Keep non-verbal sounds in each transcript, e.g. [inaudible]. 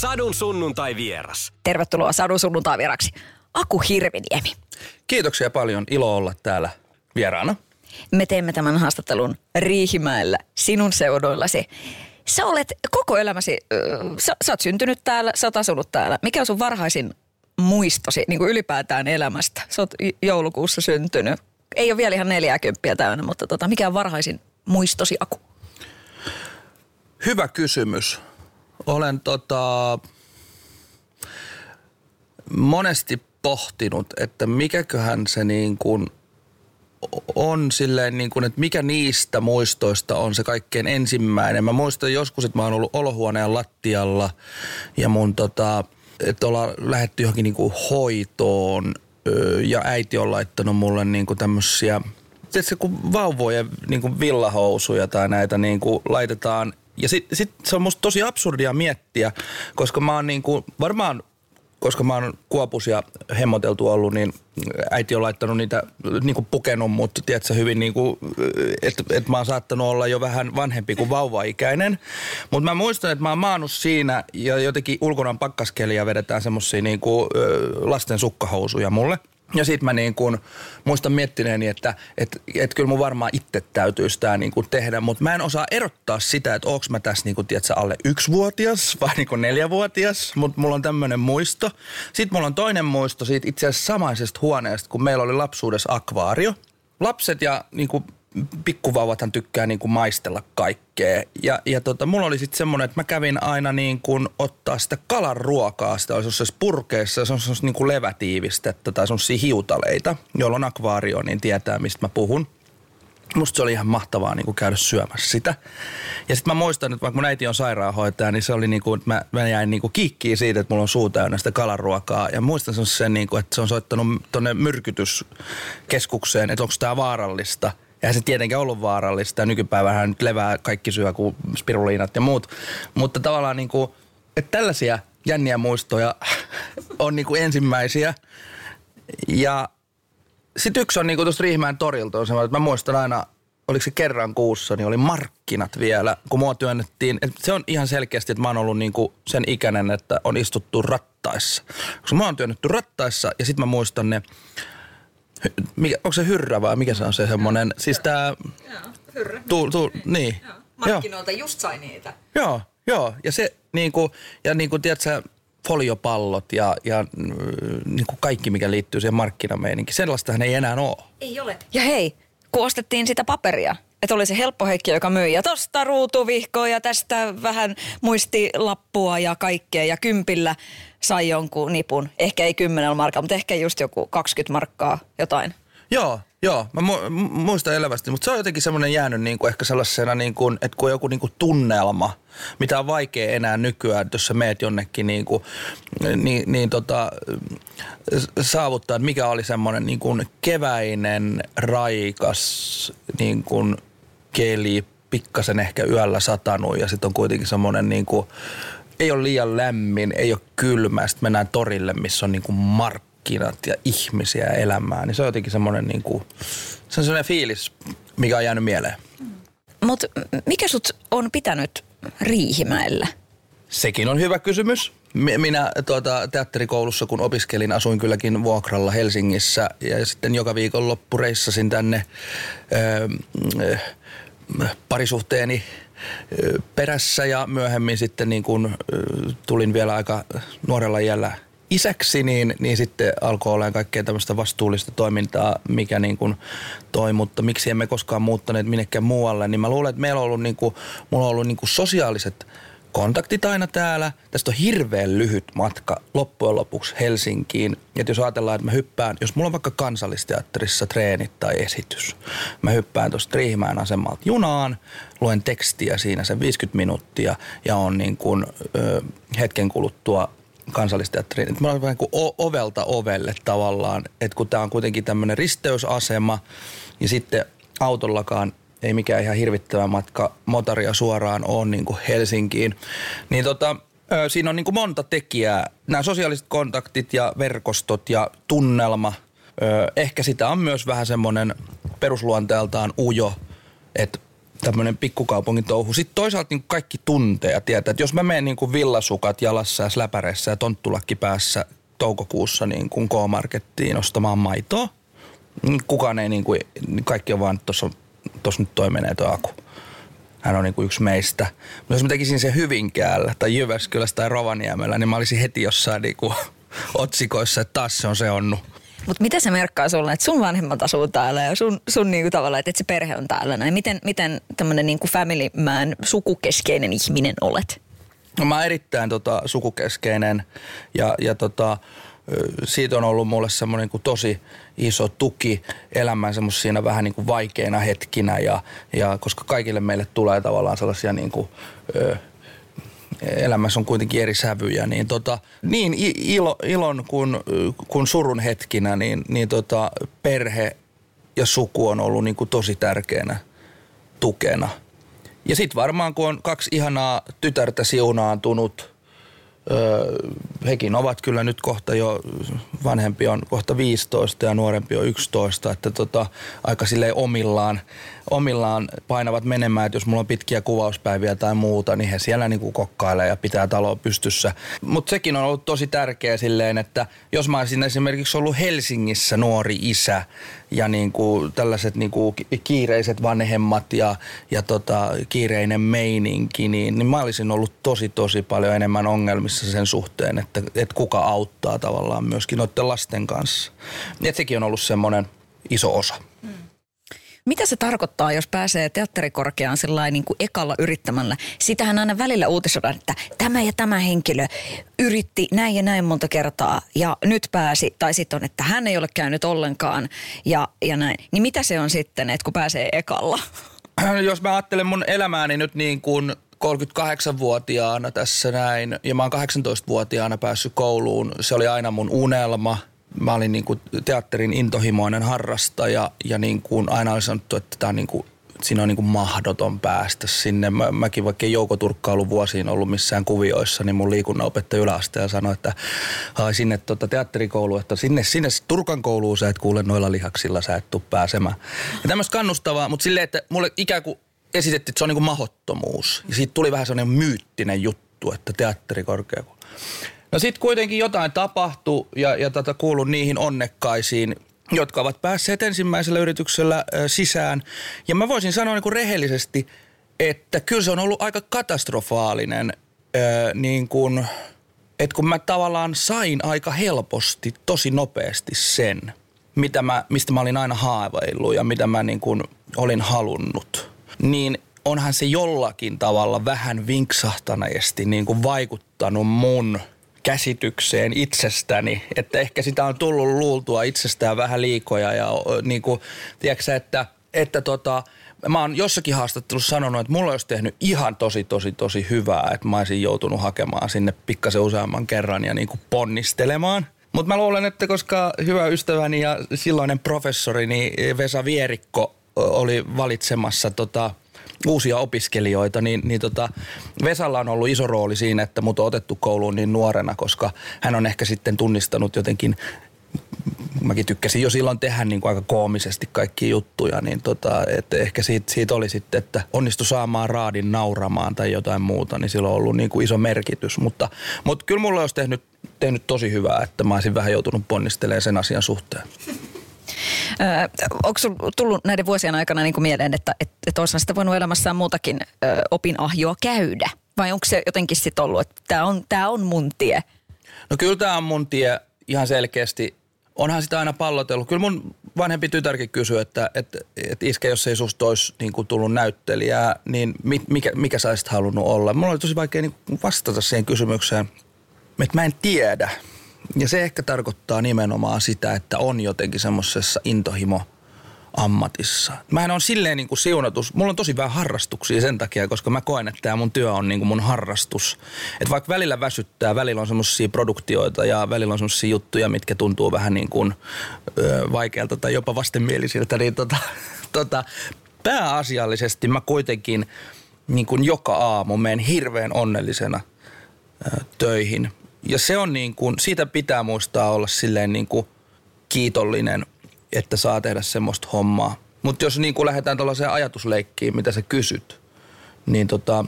Sadun sunnuntai vieras. Tervetuloa Sadun sunnuntai vieraksi. Aku Hirviniemi. Kiitoksia paljon. Ilo olla täällä vieraana. Me teemme tämän haastattelun Riihimäellä sinun seuduillasi. Sä olet koko elämäsi, sä, sä oot syntynyt täällä, sä oot asunut täällä. Mikä on sun varhaisin muistosi niin kuin ylipäätään elämästä? Sä oot joulukuussa syntynyt. Ei ole vielä ihan 40 täynnä, mutta tota, mikä on varhaisin muistosi, Aku? Hyvä kysymys. Olen tota, monesti pohtinut, että mikäköhän se niin kuin on silleen niin kuin, että mikä niistä muistoista on se kaikkein ensimmäinen. Mä muistan joskus, että mä oon ollut olohuoneen lattialla ja mun tota, että ollaan lähetty johonkin niin kuin hoitoon ja äiti on laittanut mulle niin kuin tämmöisiä, tiedätkö, kun vauvoja niin kuin villahousuja tai näitä niin kuin laitetaan ja sitten sit se on musta tosi absurdia miettiä, koska mä oon niin kuin, varmaan koska mä oon kuopus ja hemmoteltu ollut, niin äiti on laittanut niitä, niin kuin pukenut mut, tiedätkö, hyvin niin kuin, että et mä oon saattanut olla jo vähän vanhempi kuin vauvaikäinen. Mutta mä muistan, että mä oon maannut siinä ja jotenkin ulkona pakkaskeliä vedetään semmosia niin kuin, lasten sukkahousuja mulle – ja sitten mä niin kun muistan miettineeni, että et, et kyllä mun varmaan itse täytyisi tämä niin tehdä, mutta mä en osaa erottaa sitä, että onko mä tässä niin kun, tiedätkö, alle yksivuotias [laughs] vai niin neljävuotias, mutta mulla on tämmöinen muisto. Sitten mulla on toinen muisto siitä itse asiassa samaisesta huoneesta, kun meillä oli lapsuudessa akvaario. Lapset ja niin kuin pikkuvauvathan tykkää niin kuin maistella kaikkea. Ja, ja tota, mulla oli sitten semmoinen, että mä kävin aina niin kuin ottaa sitä kalan ruokaa, sitä oli semmoisessa purkeessa, se on semmoista niin kuin levätiivistettä tai semmoisia hiutaleita, jolloin akvaario, niin tietää mistä mä puhun. Musta se oli ihan mahtavaa niin kuin käydä syömässä sitä. Ja sitten mä muistan, että vaikka mun äiti on sairaanhoitaja, niin se oli niin kuin, että mä, mä jäin niin kuin kiikkiin siitä, että mulla on suu täynnä sitä kalaruokaa. Ja muistan sen, niin kuin, että se on soittanut tuonne myrkytyskeskukseen, että onko tämä vaarallista – Eihän se tietenkään ollut vaarallista. Nykypäivänä nyt levää kaikki syö kuin spiruliinat ja muut. Mutta tavallaan niin kuin, että tällaisia jänniä muistoja [laughs] on niin kuin ensimmäisiä. Ja sitten yksi on niin kuin tuosta Riihimäen torilta on semmoinen, että mä muistan aina, oliko se kerran kuussa, niin oli markkinat vielä, kun mua työnnettiin. Et se on ihan selkeästi, että mä oon ollut niin kuin sen ikäinen, että on istuttu rattaissa. Koska mä oon työnnetty rattaissa ja sitten mä muistan ne mikä, onko se hyrrä vai mikä se on se semmoinen, siis tää... hyrrä. Tu, tu, niin. Joo. Markkinoilta just sai niitä. Joo, joo. Ja se niinku, ja niinku tiedätkö, foliopallot ja, ja mm, niin kuin kaikki, mikä liittyy siihen markkinameininkin. Sellaistahan ei enää ole. Ei ole. Ja hei, kun ostettiin sitä paperia, että oli se helppo Heikki, joka myi ja tosta ruutuvihkoa ja tästä vähän muistilappua ja kaikkea ja kympillä sai jonkun nipun. Ehkä ei 10 markkaa, mutta ehkä just joku 20 markkaa jotain. Joo, joo. Mä mu- muistan elävästi, mutta se on jotenkin semmoinen jäänyt niin kuin ehkä sellaisena, niin että kun on joku niin kuin tunnelma, mitä on vaikea enää nykyään, jos sä meet jonnekin niin kuin, niin, niin tota, saavuttaa, että mikä oli semmoinen niin kuin keväinen, raikas niin kuin keli, pikkasen ehkä yöllä satanut ja sitten on kuitenkin semmoinen niin kuin, ei ole liian lämmin, ei ole kylmä, sitten mennään torille, missä on niin kuin markkinat ja ihmisiä ja elämää, niin se on jotenkin semmoinen niin kuin, se on semmoinen fiilis, mikä on jäänyt mieleen. Mutta mikä sut on pitänyt Riihimäellä? Sekin on hyvä kysymys. Minä tuota, teatterikoulussa, kun opiskelin, asuin kylläkin vuokralla Helsingissä ja sitten joka viikon loppu reissasin tänne öö, parisuhteeni perässä ja myöhemmin sitten niin kun tulin vielä aika nuorella iällä isäksi, niin, niin sitten alkoi olla kaikkea tämmöistä vastuullista toimintaa, mikä niin kuin toi, mutta miksi emme koskaan muuttaneet minnekään muualle, niin mä luulen, että meillä on ollut, niin kuin, mulla on ollut niin kuin sosiaaliset kontaktit aina täällä. Tästä on hirveän lyhyt matka loppujen lopuksi Helsinkiin. Et jos ajatellaan, että mä hyppään, jos mulla on vaikka kansallisteatterissa treenit tai esitys, mä hyppään tuosta Riihimäen asemalta junaan, luen tekstiä siinä sen 50 minuuttia ja on niin kuin, ö, hetken kuluttua kansallisteatteriin. Mä olen vähän kuin ovelta ovelle tavallaan, että kun tämä on kuitenkin tämmöinen risteysasema ja sitten autollakaan ei mikään ihan hirvittävä matka motaria suoraan ole niin kuin Helsinkiin, niin tota, siinä on niin kuin monta tekijää. Nämä sosiaaliset kontaktit ja verkostot ja tunnelma. Ehkä sitä on myös vähän semmoinen perusluonteeltaan ujo, että tämmöinen pikkukaupungin touhu. Sitten toisaalta niin kaikki tuntee ja tietää, että jos mä menen niin kuin villasukat jalassa ja släpäreissä ja tonttulakki päässä toukokuussa niin kuin K-markettiin ostamaan maitoa, niin kukaan ei niin kuin, kaikki on vaan, tuossa tuossa nyt toi menee toi Aku. Hän on niinku yksi meistä. Mutta jos mä tekisin sen Hyvinkäällä tai Jyväskylässä tai Rovaniemellä, niin mä olisin heti jossain niinku [laughs] otsikoissa, että taas se on se onnu. Mutta mitä se merkkaa sulle, että sun vanhemmat asuu täällä ja sun, sun niinku tavalla, että se perhe on täällä näin? Miten, miten tämmöinen niinku family man sukukeskeinen ihminen olet? No mä oon erittäin tota, sukukeskeinen ja, ja tota, siitä on ollut mulle semmoinen niin tosi iso tuki elämään semmoisina vähän niin kuin vaikeina hetkinä ja, ja koska kaikille meille tulee tavallaan sellaisia niin kuin, ö, elämässä on kuitenkin eri sävyjä, niin, tota, niin ilo, ilon kuin, kuin surun hetkinä, niin, niin tota, perhe ja suku on ollut niin kuin tosi tärkeänä tukena. Ja sitten varmaan kun on kaksi ihanaa tytärtä siunaantunut, öö, hekin ovat kyllä nyt kohta jo, vanhempi on kohta 15 ja nuorempi on 11, että tota, aika silleen omillaan omillaan painavat menemään, että jos mulla on pitkiä kuvauspäiviä tai muuta, niin he siellä niin kuin kokkailee ja pitää taloa pystyssä. Mutta sekin on ollut tosi tärkeä silleen, että jos mä olisin esimerkiksi ollut Helsingissä nuori isä ja niin kuin tällaiset niin kuin kiireiset vanhemmat ja, ja tota, kiireinen meininki, niin, niin mä olisin ollut tosi tosi paljon enemmän ongelmissa sen suhteen, että, että kuka auttaa tavallaan myöskin noiden lasten kanssa. Et sekin on ollut semmoinen iso osa. Mitä se tarkoittaa, jos pääsee teatterikorkeaan sellainen niin kuin ekalla yrittämällä? Sitähän aina välillä uutisoidaan, että tämä ja tämä henkilö yritti näin ja näin monta kertaa ja nyt pääsi. Tai sitten on, että hän ei ole käynyt ollenkaan ja, ja näin. Niin mitä se on sitten, että kun pääsee ekalla? [clears throat] Jos mä ajattelen mun elämääni nyt niin kuin 38-vuotiaana tässä näin, ja mä oon 18-vuotiaana päässyt kouluun. Se oli aina mun unelma – mä olin niin kuin teatterin intohimoinen harrastaja ja niin kuin aina oli sanottu, että tämä on niin kuin, siinä on niin kuin mahdoton päästä sinne. Mä, mäkin vaikka ei Jouko Turkka ollut vuosiin ollut missään kuvioissa, niin mun liikunnanopettaja yläasteella sanoi, että hai sinne tuota teatterikoulu, että sinne, sinne Turkan kouluun sä et kuule noilla lihaksilla, sä et tuu pääsemään. Ja tämmöistä kannustavaa, mutta silleen, että mulle ikään kuin esitettiin, että se on niin kuin mahottomuus. Ja siitä tuli vähän sellainen myyttinen juttu, että teatterikorkeakoulu. No sitten kuitenkin jotain tapahtui ja, ja tätä kuulun niihin onnekkaisiin, jotka ovat päässeet ensimmäisellä yrityksellä sisään. Ja mä voisin sanoa niin kuin rehellisesti, että kyllä se on ollut aika katastrofaalinen, niin kuin, että kun mä tavallaan sain aika helposti, tosi nopeasti sen, mitä mä, mistä mä olin aina haaveillut ja mitä mä niin kuin olin halunnut, niin onhan se jollakin tavalla vähän vinksahtaneesti niin kuin vaikuttanut mun – käsitykseen itsestäni, että ehkä sitä on tullut luultua itsestään vähän liikoja ja niin kuin, tiedätkö, että, että tota, mä oon jossakin haastattelussa sanonut, että mulla olisi tehnyt ihan tosi, tosi, tosi hyvää, että mä olisin joutunut hakemaan sinne pikkasen useamman kerran ja niin kuin ponnistelemaan. Mutta mä luulen, että koska hyvä ystäväni ja silloinen professori, Vesa Vierikko oli valitsemassa tota, uusia opiskelijoita, niin, niin tota, Vesalla on ollut iso rooli siinä, että mut on otettu kouluun niin nuorena, koska hän on ehkä sitten tunnistanut jotenkin mäkin tykkäsin jo silloin tehdä niin kuin aika koomisesti kaikki juttuja, niin tota, että ehkä siitä, siitä oli sitten, että onnistu saamaan raadin nauramaan tai jotain muuta, niin sillä on ollut niin kuin iso merkitys. Mutta, mutta kyllä mulla olisi tehnyt, tehnyt tosi hyvää, että mä olisin vähän joutunut ponnistelemaan sen asian suhteen. Onko sinulla tullut näiden vuosien aikana niin kuin mieleen, että, että, että olisihan sitä voinut elämässään muutakin ö, opinahjoa käydä? Vai onko se jotenkin sitten ollut, että tämä on, tää on mun tie? No kyllä tämä on mun tie ihan selkeästi. Onhan sitä aina pallotellut. Kyllä mun vanhempi tytärkin kysyi, että, että, että iskä, jos ei susta olisi niin kuin tullut näyttelijää, niin mikä, mikä sä olisit halunnut olla? Mulla oli tosi vaikea niin vastata siihen kysymykseen, että mä en tiedä. Ja se ehkä tarkoittaa nimenomaan sitä, että on jotenkin semmoisessa intohimo ammatissa. Mä on silleen niin kuin siunatus. Mulla on tosi vähän harrastuksia sen takia, koska mä koen, että tämä mun työ on niin kuin mun harrastus. Et vaikka välillä väsyttää, välillä on semmoisia produktioita ja välillä on semmoisia juttuja, mitkä tuntuu vähän niin kuin ö, vaikealta tai jopa vastenmielisiltä, niin tota, [laughs] tota, pääasiallisesti mä kuitenkin niin kuin joka aamu menen hirveän onnellisena ö, töihin. Ja se on niin kuin, siitä pitää muistaa olla silleen niin kuin kiitollinen – että saa tehdä semmoista hommaa. Mutta jos niin kuin lähdetään tuollaiseen ajatusleikkiin, mitä sä kysyt, niin tota,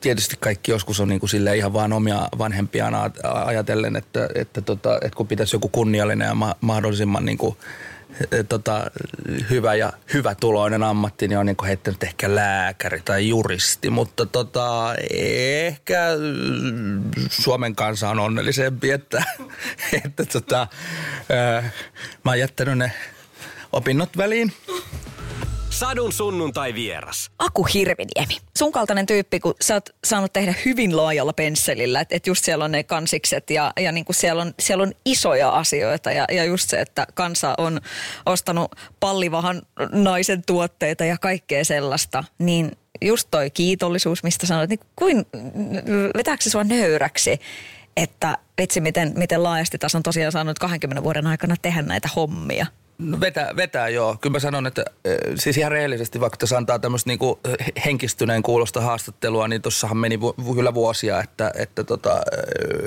tietysti kaikki joskus on niin kuin silleen ihan vaan omia vanhempiaan ajatellen, että, että, tota, että kun pitäisi joku kunniallinen ja ma- mahdollisimman niin kuin, tota, hyvä ja hyvä tuloinen ammatti, niin on niin heittänyt ehkä lääkäri tai juristi, mutta tota, ehkä Suomen kansa on onnellisempi, että, [laughs] että tota, ää, mä oon jättänyt ne opinnot väliin. Sadun sunnuntai vieras. Aku Hirviniemi. Sun kaltainen tyyppi, kun sä oot saanut tehdä hyvin laajalla pensselillä, että et just siellä on ne kansikset ja, ja niin kuin siellä, on, siellä on isoja asioita ja, ja just se, että kansa on ostanut pallivahan naisen tuotteita ja kaikkea sellaista, niin just toi kiitollisuus, mistä sanoit, niin kuin, vetääkö se sua nöyräksi, että vitsi miten, miten laajasti tässä on tosiaan saanut 20 vuoden aikana tehdä näitä hommia? No vetää, vetää joo. Kyllä mä sanon, että siis ihan rehellisesti, vaikka tässä antaa tämmöistä niinku henkistyneen kuulosta haastattelua, niin tossahan meni vu- kyllä vuosia, että, että tota,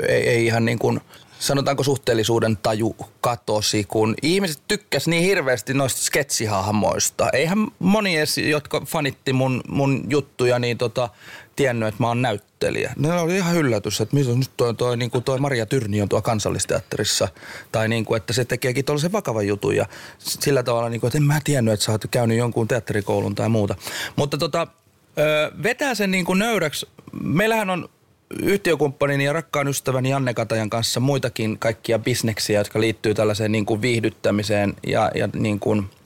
ei, ei ihan niin kuin, sanotaanko suhteellisuuden taju katosi, kun ihmiset tykkäs niin hirveästi noista sketsihahmoista. Eihän moni edes, jotka fanitti mun, mun juttuja, niin tota, tiennyt, että mä oon näyttelijä. Ne oli ihan yllätys, että mitä nyt toi, toi, niin kuin toi Maria Tyrni on tuo kansallisteatterissa. Tai niin kuin, että se tekeekin tuollaisen vakavan jutun. Ja sillä tavalla, niin kuin, että en mä tiennyt, että sä oot käynyt jonkun teatterikoulun tai muuta. Mutta tota, vetää sen niin kuin nöyräksi. Meillähän on yhtiökumppanin ja rakkaan ystäväni Janne Katajan kanssa muitakin kaikkia bisneksiä, jotka liittyy tällaiseen niin kuin viihdyttämiseen ja, ja niin kuin –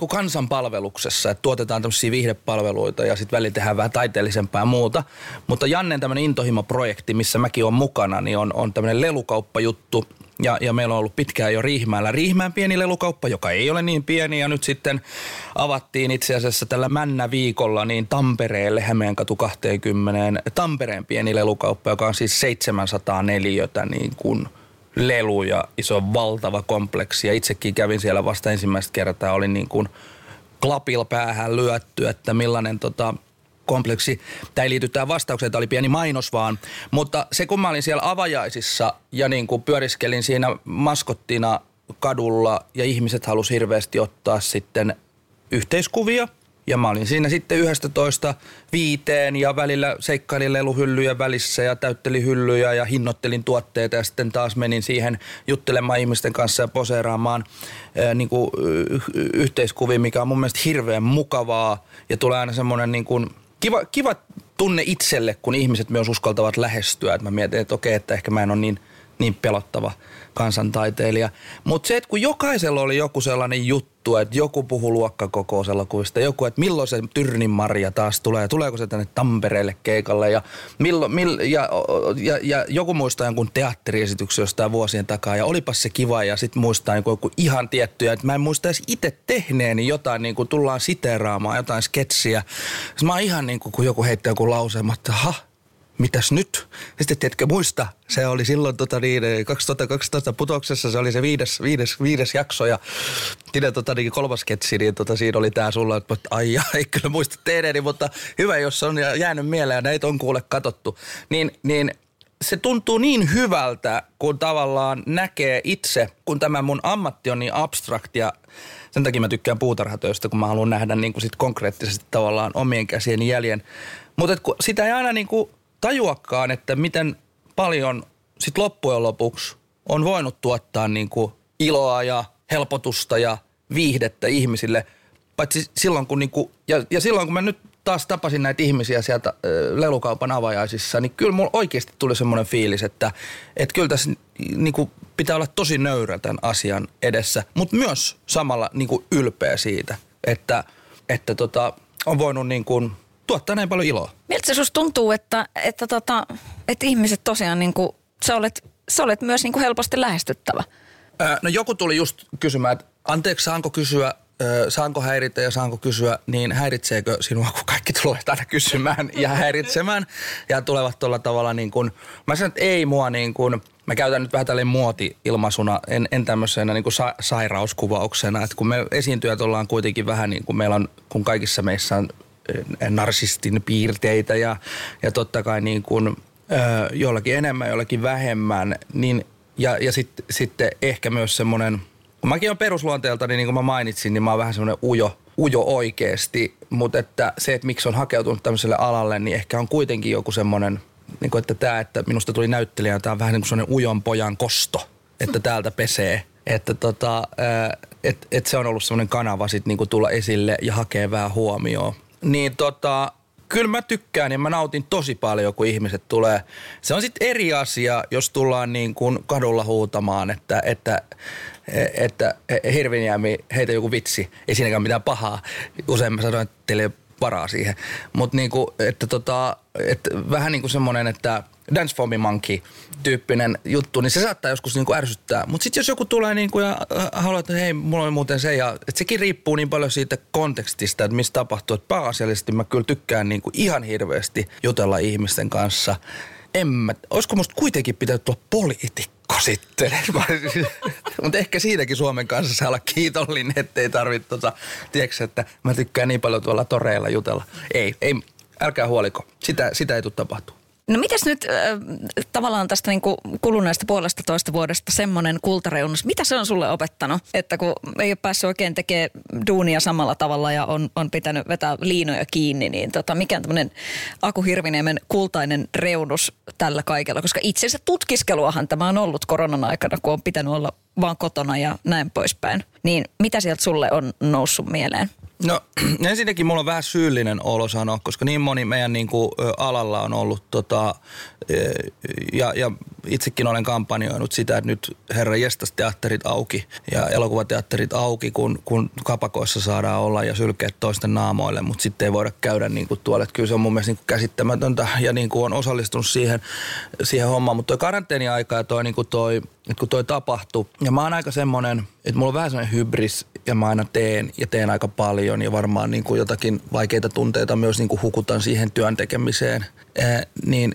niin kansanpalveluksessa, että tuotetaan tämmöisiä viihdepalveluita ja sitten välillä tehdään vähän taiteellisempaa ja muuta. Mutta Jannen tämmöinen intohimo-projekti, missä mäkin olen mukana, niin on, on tämmöinen lelukauppajuttu, ja, ja meillä on ollut pitkään jo Riihmäellä Riihmään pieni lelukauppa, joka ei ole niin pieni. Ja nyt sitten avattiin itse asiassa tällä Männä-viikolla niin Tampereelle Hämeenkatu 20 Tampereen pieni lelukauppa, joka on siis 700 neliötä niin kuin – lelu ja iso valtava kompleksi. Ja itsekin kävin siellä vasta ensimmäistä kertaa, oli niin kuin klapil päähän lyötty, että millainen tota, kompleksi. Tämä ei liity tähän vastaukseen, tämä oli pieni mainos vaan. Mutta se kun mä olin siellä avajaisissa ja niin kuin pyöriskelin siinä maskottina kadulla ja ihmiset halusi hirveästi ottaa sitten yhteiskuvia – ja mä olin siinä sitten yhdestä toista viiteen ja välillä seikkailin leluhyllyjen välissä ja täyttelin hyllyjä ja hinnoittelin tuotteita ja sitten taas menin siihen juttelemaan ihmisten kanssa ja poseeraamaan ää, niin kuin, y- mikä on mun mielestä hirveän mukavaa ja tulee aina semmoinen niin kuin, kiva, kiva tunne itselle, kun ihmiset myös uskaltavat lähestyä. Että mä mietin, että okei, että ehkä mä en ole niin, niin pelottava kansantaiteilija. Mutta se, että kun jokaisella oli joku sellainen juttu, että joku puhuu luokkakokoiselokuvista, joku, että milloin se Tyrnin Maria taas tulee, tuleeko se tänne Tampereelle keikalle ja, milloin, mill, ja, ja, ja, joku muistaa jonkun teatteriesityksen jostain vuosien takaa ja olipas se kiva ja sitten muistaa niin joku ihan tiettyjä, että mä en muista edes itse tehneeni jotain, niin kuin tullaan siteeraamaan jotain sketsiä. Mä oon ihan niin kuin, kun joku heittää joku lause, että ha, mitäs nyt? Sitten tiedätkö, muista, se oli silloin tota niin, 2012 putoksessa, se oli se viides, viides, viides jakso ja siinä tota niin, kolmas ketsi, niin tota, siinä oli tää sulla, että ai [laughs] ei kyllä muista tehneeni, mutta hyvä, jos on jäänyt mieleen ja näitä on kuule katottu. Niin, niin se tuntuu niin hyvältä, kun tavallaan näkee itse, kun tämä mun ammatti on niin abstraktia, sen takia mä tykkään puutarhatöistä, kun mä haluan nähdä niin kuin sit konkreettisesti tavallaan omien käsien jäljen. Mutta sitä ei aina niin kuin tajuakaan, että miten paljon sit loppujen lopuksi on voinut tuottaa niin kuin iloa ja helpotusta ja viihdettä ihmisille. Paitsi silloin kun, niin kuin, ja, ja silloin kun mä nyt taas tapasin näitä ihmisiä sieltä ö, lelukaupan avajaisissa, niin kyllä mulla oikeasti tuli semmoinen fiilis, että, että kyllä tässä niin kuin, pitää olla tosi nöyrä tämän asian edessä, mutta myös samalla niin kuin, ylpeä siitä, että, että tota, on voinut niin kuin, tuottaa näin paljon iloa. Miltä se susta tuntuu, että, että, tota, että ihmiset tosiaan, niin kuin, sä, olet, sä olet myös niin kuin helposti lähestyttävä? Ö, no joku tuli just kysymään, että anteeksi saanko kysyä, saanko häiritä ja saanko kysyä, niin häiritseekö sinua, kun kaikki tulevat aina kysymään ja häiritsemään ja tulevat tuolla tavalla niin kuin, mä sanon, että ei mua niin kuin, mä käytän nyt vähän tällainen muoti-ilmaisuna, en, en tämmöisenä niin kuin sa- sairauskuvauksena, että kun me esiintyjät ollaan kuitenkin vähän niin kuin meillä on, kun kaikissa meissä on narsistin piirteitä ja, ja totta kai niin kuin, jollakin enemmän, jollakin vähemmän, niin ja, ja sitten sit ehkä myös semmoinen, kun mäkin olen perusluonteeltani, niin kuin mä mainitsin, niin mä oon vähän semmoinen ujo, ujo oikeasti, mutta että se, että miksi on hakeutunut tämmöiselle alalle, niin ehkä on kuitenkin joku semmoinen, niin kuin että tämä, että minusta tuli näyttelijä, tämä on vähän niin kuin semmoinen ujon pojan kosto, että täältä pesee. Että tota, et, et se on ollut semmoinen kanava sit niinku tulla esille ja hakea vähän huomioon. Niin tota, kyllä mä tykkään ja mä nautin tosi paljon, kun ihmiset tulee. Se on sitten eri asia, jos tullaan niin kuin kadulla huutamaan, että, että, että Hirviniemi, heitä joku vitsi. Ei siinäkään mitään pahaa. Usein mä sanoin, että teillä ei varaa siihen. Mutta niinku, että tota, että vähän niin kuin semmoinen, että Dance for me monkey tyyppinen juttu, niin se saattaa joskus niinku ärsyttää. Mutta sitten jos joku tulee niinku ja äh, haluaa, että hei, mulla oli muuten se ja että sekin riippuu niin paljon siitä kontekstista, että mistä tapahtuu. Että pääasiallisesti mä kyllä tykkään niinku ihan hirveästi jutella ihmisten kanssa. En mä, olisiko musta kuitenkin pitänyt tulla poliitikko sitten? [laughs] Mutta ehkä siinäkin Suomen kanssa saa olla kiitollinen, ettei tarvitse tota, tiedätkö, että mä tykkään niin paljon tuolla toreilla jutella. Ei, ei, älkää huoliko. Sitä, sitä ei tule tapahtua. No mitäs nyt äh, tavallaan tästä niin kuin kuluneesta puolesta toista vuodesta semmoinen kultareunus, mitä se on sulle opettanut? Että kun ei ole päässyt oikein tekemään duunia samalla tavalla ja on, on pitänyt vetää liinoja kiinni, niin tota, mikä on tämmöinen Aku Hirviniemen kultainen reunus tällä kaikella? Koska itse asiassa tutkiskeluahan tämä on ollut koronan aikana, kun on pitänyt olla vaan kotona ja näin poispäin. Niin mitä sieltä sulle on noussut mieleen? No [clears throat] ensinnäkin mulla on vähän syyllinen olo sanoa, koska niin moni meidän niin kuin, alalla on ollut tota, ja, ja itsekin olen kampanjoinut sitä, että nyt herra jestas teatterit auki ja elokuvateatterit auki, kun, kun kapakoissa saadaan olla ja sylkeät toisten naamoille, mutta sitten ei voida käydä niin kuin tuolla. Että kyllä se on mun mielestä niin kuin käsittämätöntä ja niin kuin on osallistunut siihen, siihen hommaan, mutta toi karanteeniaika ja toi, niin kuin toi, että kun toi tapahtui, ja mä oon aika semmonen, että mulla on vähän semmoinen hybris ja mä aina teen ja teen aika paljon ja varmaan niin kuin jotakin vaikeita tunteita myös niin kuin hukutan siihen työn tekemiseen, eh, niin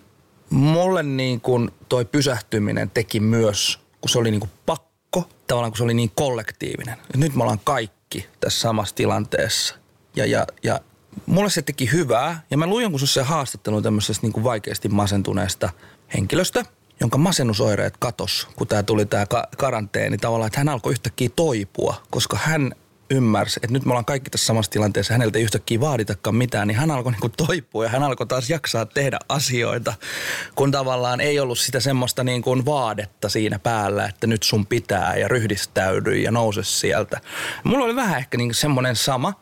mulle niin kuin toi pysähtyminen teki myös, kun se oli niin kuin pakko, tavallaan kun se oli niin kollektiivinen. Et nyt me ollaan kaikki tässä samassa tilanteessa. Ja, ja, ja mulle se teki hyvää. Ja mä luin jonkun se haastattelun tämmöisestä niin kuin vaikeasti masentuneesta henkilöstä, jonka masennusoireet katos, kun tämä tuli tämä ka- karanteeni tavallaan, että hän alkoi yhtäkkiä toipua, koska hän ymmärsi, että nyt me ollaan kaikki tässä samassa tilanteessa, häneltä ei yhtäkkiä vaaditakaan mitään, niin hän alkoi niinku toipua ja hän alkoi taas jaksaa tehdä asioita, kun tavallaan ei ollut sitä semmoista niin kuin vaadetta siinä päällä, että nyt sun pitää ja ryhdistäydy ja nouse sieltä. Mulla oli vähän ehkä niin semmoinen sama.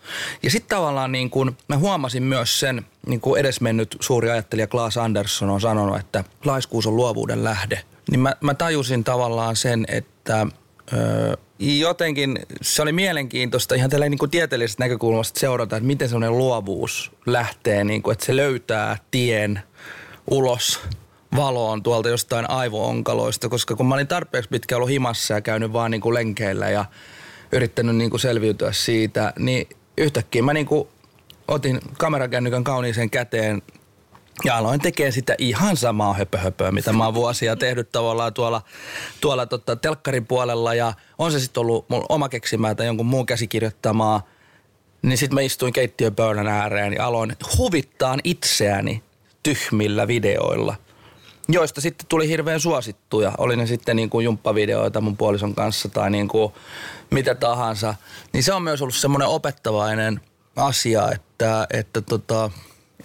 Ja sitten tavallaan niin kuin mä huomasin myös sen, niin kuin edesmennyt suuri ajattelija Klaas Andersson on sanonut, että laiskuus on luovuuden lähde. Niin mä, mä tajusin tavallaan sen, että Öö, jotenkin se oli mielenkiintoista ihan tällä niin tieteellisestä näkökulmasta seurata, että miten sellainen luovuus lähtee, niin kuin, että se löytää tien ulos valoon tuolta jostain aivoonkaloista, koska kun mä olin tarpeeksi pitkä ollut himassa ja käynyt vaan niin kuin lenkeillä ja yrittänyt niin kuin selviytyä siitä, niin yhtäkkiä mä niin kuin otin kamerakännykän kauniiseen käteen ja aloin tekemään sitä ihan samaa höpöhöpöä, mitä mä oon vuosia tehnyt tavallaan tuolla, tuolla tota, telkkarin puolella. Ja on se sitten ollut mun oma keksimää tai jonkun muun käsikirjoittamaa. Niin sitten mä istuin keittiöpöydän ääreen ja aloin huvittaa itseäni tyhmillä videoilla, joista sitten tuli hirveän suosittuja. Oli ne sitten niin kuin jumppavideoita mun puolison kanssa tai niin kuin mitä tahansa. Niin se on myös ollut semmoinen opettavainen asia, että, että tota,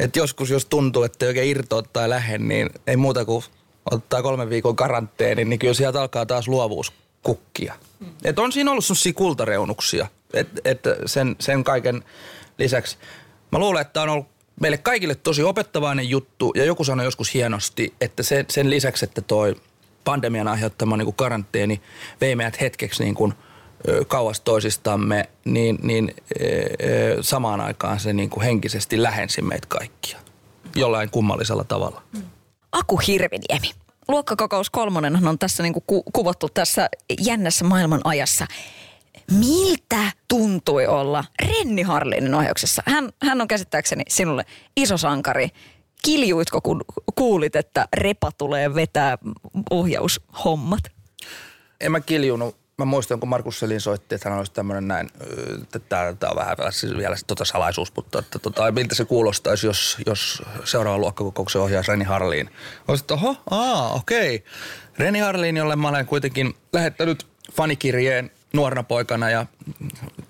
että joskus jos tuntuu, että ei oikein irtoa tai lähde, niin ei muuta kuin ottaa kolmen viikon karanteeni, niin kyllä sieltä alkaa taas luovuus kukkia. Mm. Et on siinä ollut sellaisia kultareunuksia, että et sen, sen kaiken lisäksi. Mä luulen, että on ollut meille kaikille tosi opettavainen juttu ja joku sanoi joskus hienosti, että se, sen lisäksi, että toi pandemian aiheuttama niin kuin karanteeni vei meidät hetkeksi niin kuin, kauas toisistamme, niin, niin samaan aikaan se niin kuin henkisesti lähensi meitä kaikkia jollain kummallisella tavalla. Aku Hirviniemi. Luokkakokous kolmonen on tässä niinku ku- kuvattu tässä jännässä maailman ajassa. Miltä tuntui olla Renni Harlinin ohjauksessa? Hän, hän on käsittääkseni sinulle iso sankari. Kiljuitko, kun kuulit, että Repa tulee vetää ohjaushommat? En mä kiljunut. Mä muistan, kun Markus Selin soitti, että hän olisi tämmöinen näin, tämä on vähän siis vielä tota salaisuus, mutta että, tota, miltä se kuulostaisi, jos, jos seuraava luokkakokouksen ohjaisi Reni Harliin. Olisin, että oho, aa, okei. Reni Harliin, jolle mä olen kuitenkin lähettänyt fanikirjeen nuorena poikana ja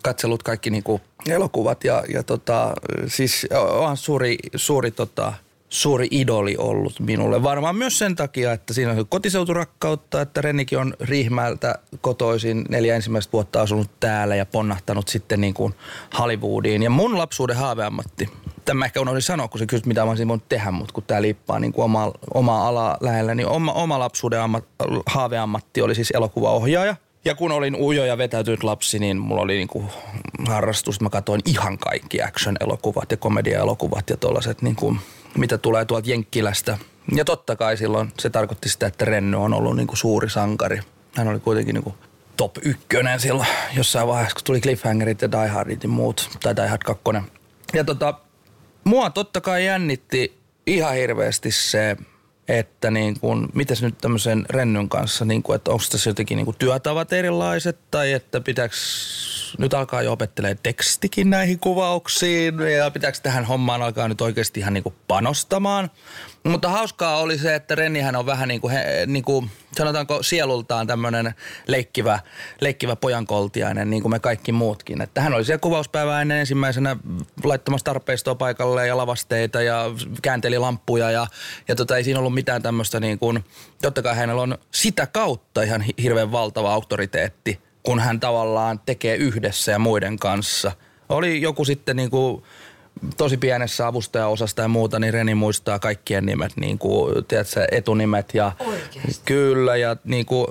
katsellut kaikki niinku elokuvat ja, ja tota, siis on suuri, suuri tota, suuri idoli ollut minulle. Varmaan myös sen takia, että siinä on kotiseuturakkautta, että Rennikin on Riihmäeltä kotoisin neljä ensimmäistä vuotta asunut täällä ja ponnahtanut sitten niin kuin Hollywoodiin. Ja mun lapsuuden haaveammatti, tämä ehkä unohdin sanoa, kun se kysyt, mitä mä olisin voinut tehdä, mutta kun tämä liippaa niin kuin oma, oma ala lähellä, niin oma, oma lapsuuden ammat, haaveammatti oli siis elokuvaohjaaja. Ja kun olin ujo ja vetäytynyt lapsi, niin mulla oli niinku harrastus, mä katsoin ihan kaikki action-elokuvat ja komedia-elokuvat ja tollaset niinku, mitä tulee tuolta Jenkkilästä. Ja totta kai silloin se tarkoitti sitä, että Renno on ollut niinku suuri sankari. Hän oli kuitenkin niinku top ykkönen silloin jossain vaiheessa, kun tuli Cliffhangerit ja Die Hardit ja muut, tai Die Hard 2. Ja tota, mua totta kai jännitti ihan hirveästi se, että niin kuin, mitäs nyt tämmöisen rennyn kanssa, niin kuin, että onko tässä jotenkin niin kuin työtavat erilaiset tai että pitääkö nyt alkaa jo opettelee tekstikin näihin kuvauksiin ja pitääkö tähän hommaan alkaa nyt oikeasti ihan niin kuin panostamaan. Mutta hauskaa oli se, että Rennihän on vähän niin kuin, he, niin kuin sanotaanko sielultaan tämmöinen leikkivä, leikkivä pojankoltiainen, niin kuin me kaikki muutkin. Että hän oli siellä kuvauspäivää ennen ensimmäisenä laittamassa tarpeistoa paikalle ja lavasteita ja käänteli lamppuja ja, ja tota, ei siinä ollut mitään tämmöistä niin kuin, totta kai hänellä on sitä kautta ihan hi- hirveän valtava auktoriteetti, kun hän tavallaan tekee yhdessä ja muiden kanssa. Oli joku sitten niin kuin tosi pienessä avustajaosasta ja muuta, niin Reni muistaa kaikkien nimet, niin kuin, tiedätkö, etunimet. Ja, oikeasti? Kyllä, ja niin kuin,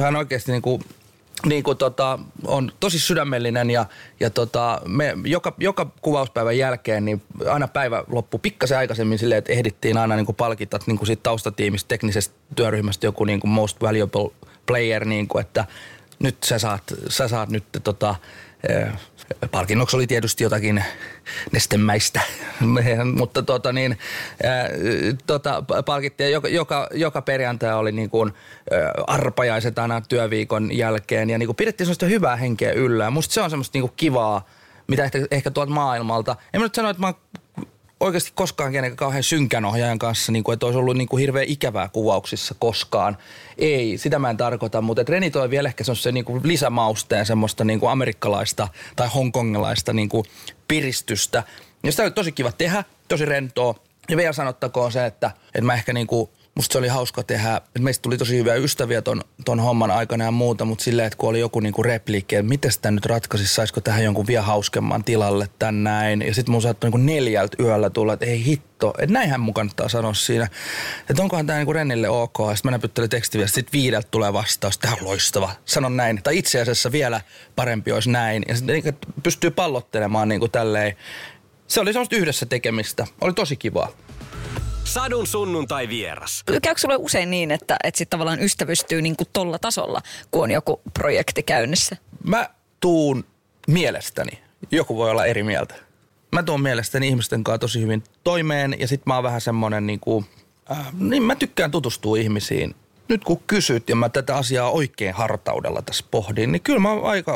hän oikeasti niin kuin, niin kuin tota, on tosi sydämellinen ja, ja tota, me joka, joka kuvauspäivän jälkeen niin aina päivä loppu pikkasen aikaisemmin silleen, että ehdittiin aina niin kuin palkita niin kuin siitä taustatiimistä, teknisestä työryhmästä joku niin kuin most valuable player, niin kuin, että nyt sä saat, sä saat nyt tota, palkinnoksi oli tietysti jotakin nestemäistä, [laughs] mutta tota niin, tota, palkittiin joka, joka, joka perjantai oli niin kuin, arpajaiset aina työviikon jälkeen ja niin kuin pidettiin sellaista hyvää henkeä yllä. Musta se on semmoista niin kuin kivaa, mitä ehkä, ehkä tuolta maailmalta. En mä nyt sano, että mä oon oikeasti koskaan kenenkään kauhean synkän ohjaajan kanssa, niin kuin, että olisi ollut niin kuin hirveän ikävää kuvauksissa koskaan. Ei, sitä mä en tarkoita, mutta Reni toi vielä ehkä semmoisen niin kuin lisämausteen semmoista niin kuin amerikkalaista tai hongkongilaista niin kuin piristystä. Ja sitä oli tosi kiva tehdä, tosi rentoa. Ja vielä sanottakoon se, että, että mä ehkä niin kuin musta se oli hauska tehdä, meistä tuli tosi hyviä ystäviä ton, ton homman aikana ja muuta, mutta silleen, että kun oli joku niinku repliikki, että miten sitä nyt ratkaisisi, saisiko tähän jonkun vielä hauskemman tilalle tän näin. Ja sitten mun saattoi niinku neljältä yöllä tulla, että ei hitto, että näinhän mun kannattaa sanoa siinä. Että onkohan tämä niinku Rennille ok. Sitten mä näpyttelin tekstiviä, sitten viideltä tulee vastaus, tämä on loistava, sanon näin. Tai itse asiassa vielä parempi olisi näin. Ja sitten niinku pystyy pallottelemaan niinku tälleen. Se oli semmoista yhdessä tekemistä. Oli tosi kivaa. Sadun sunnuntai vieras. Käykö sulle usein niin, että, että sit tavallaan ystävystyy niin kuin tolla tasolla, kun on joku projekti käynnissä? Mä tuun mielestäni, joku voi olla eri mieltä. Mä tuun mielestäni ihmisten kanssa tosi hyvin toimeen ja sit mä oon vähän semmonen niinku, äh, niin mä tykkään tutustua ihmisiin. Nyt kun kysyt ja mä tätä asiaa oikein hartaudella tässä pohdin, niin kyllä mä aika,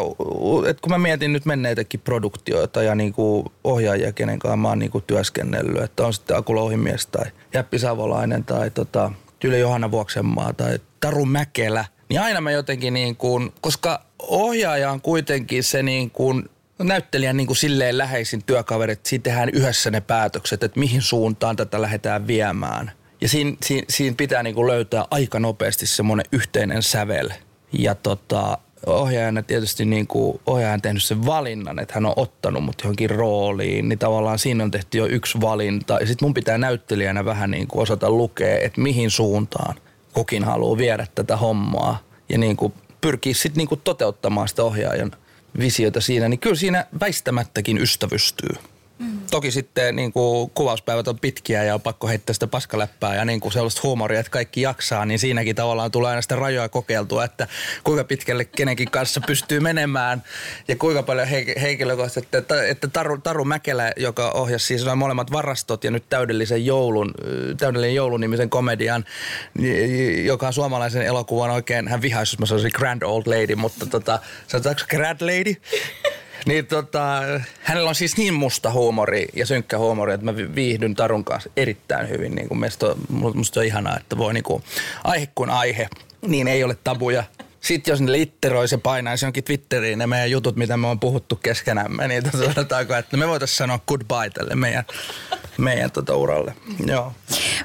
että kun mä mietin nyt menneitäkin produktioita ja niinku ohjaajia, kenen kanssa mä oon niinku työskennellyt, että on sitten Aku Louhimies tai Jäppi Savolainen tai tota, Tyle Johanna Vuoksenmaa tai Taru Mäkelä, niin aina mä jotenkin niin kuin, koska ohjaaja on kuitenkin se niin kuin näyttelijän niin kuin silleen läheisin työkaveri, että siinä tehdään yhdessä ne päätökset, että mihin suuntaan tätä lähdetään viemään. Ja siinä, siinä, siinä pitää niin kuin löytää aika nopeasti semmoinen yhteinen sävel. Ja tota, ohjaajana tietysti niin kuin ohjaaja on tehnyt sen valinnan, että hän on ottanut mut johonkin rooliin, niin tavallaan siinä on tehty jo yksi valinta. Ja sitten mun pitää näyttelijänä vähän niin kuin osata lukea, että mihin suuntaan kukin haluaa viedä tätä hommaa. Ja niin kuin pyrkii sitten niin kuin toteuttamaan sitä ohjaajan visiota siinä, niin kyllä siinä väistämättäkin ystävystyy. Mm. Toki sitten niin kuin kuvauspäivät on pitkiä ja on pakko heittää sitä paskaläppää ja niin kuin sellaista huumoria, että kaikki jaksaa, niin siinäkin tavallaan tulee aina sitä rajoja kokeiltua, että kuinka pitkälle kenenkin kanssa pystyy menemään ja kuinka paljon he, henkilökohtaisesti, että, että Taru, Taru Mäkelä, joka ohjasi siis nämä molemmat varastot ja nyt täydellisen joulun, täydellinen joulunimisen komedian, joka on suomalaisen elokuvan oikein, hän vihaisi, jos mä sanoisin Grand Old Lady, mutta tota, sanotaanko Grand Lady? Niin tota, hänellä on siis niin musta huumori ja synkkä huumori, että mä viihdyn Tarun kanssa erittäin hyvin. Niin kuin musta, musta on ihanaa, että voi niin kuin, aihe kuin aihe, niin ei ole tabuja. Sitten jos ne litteroisi ja painaisi jonkin Twitteriin ne meidän jutut, mitä me on puhuttu keskenämme, niin tota sanotaanko, että me voitaisiin sanoa goodbye tälle meidän, meidän tota uralle. Joo.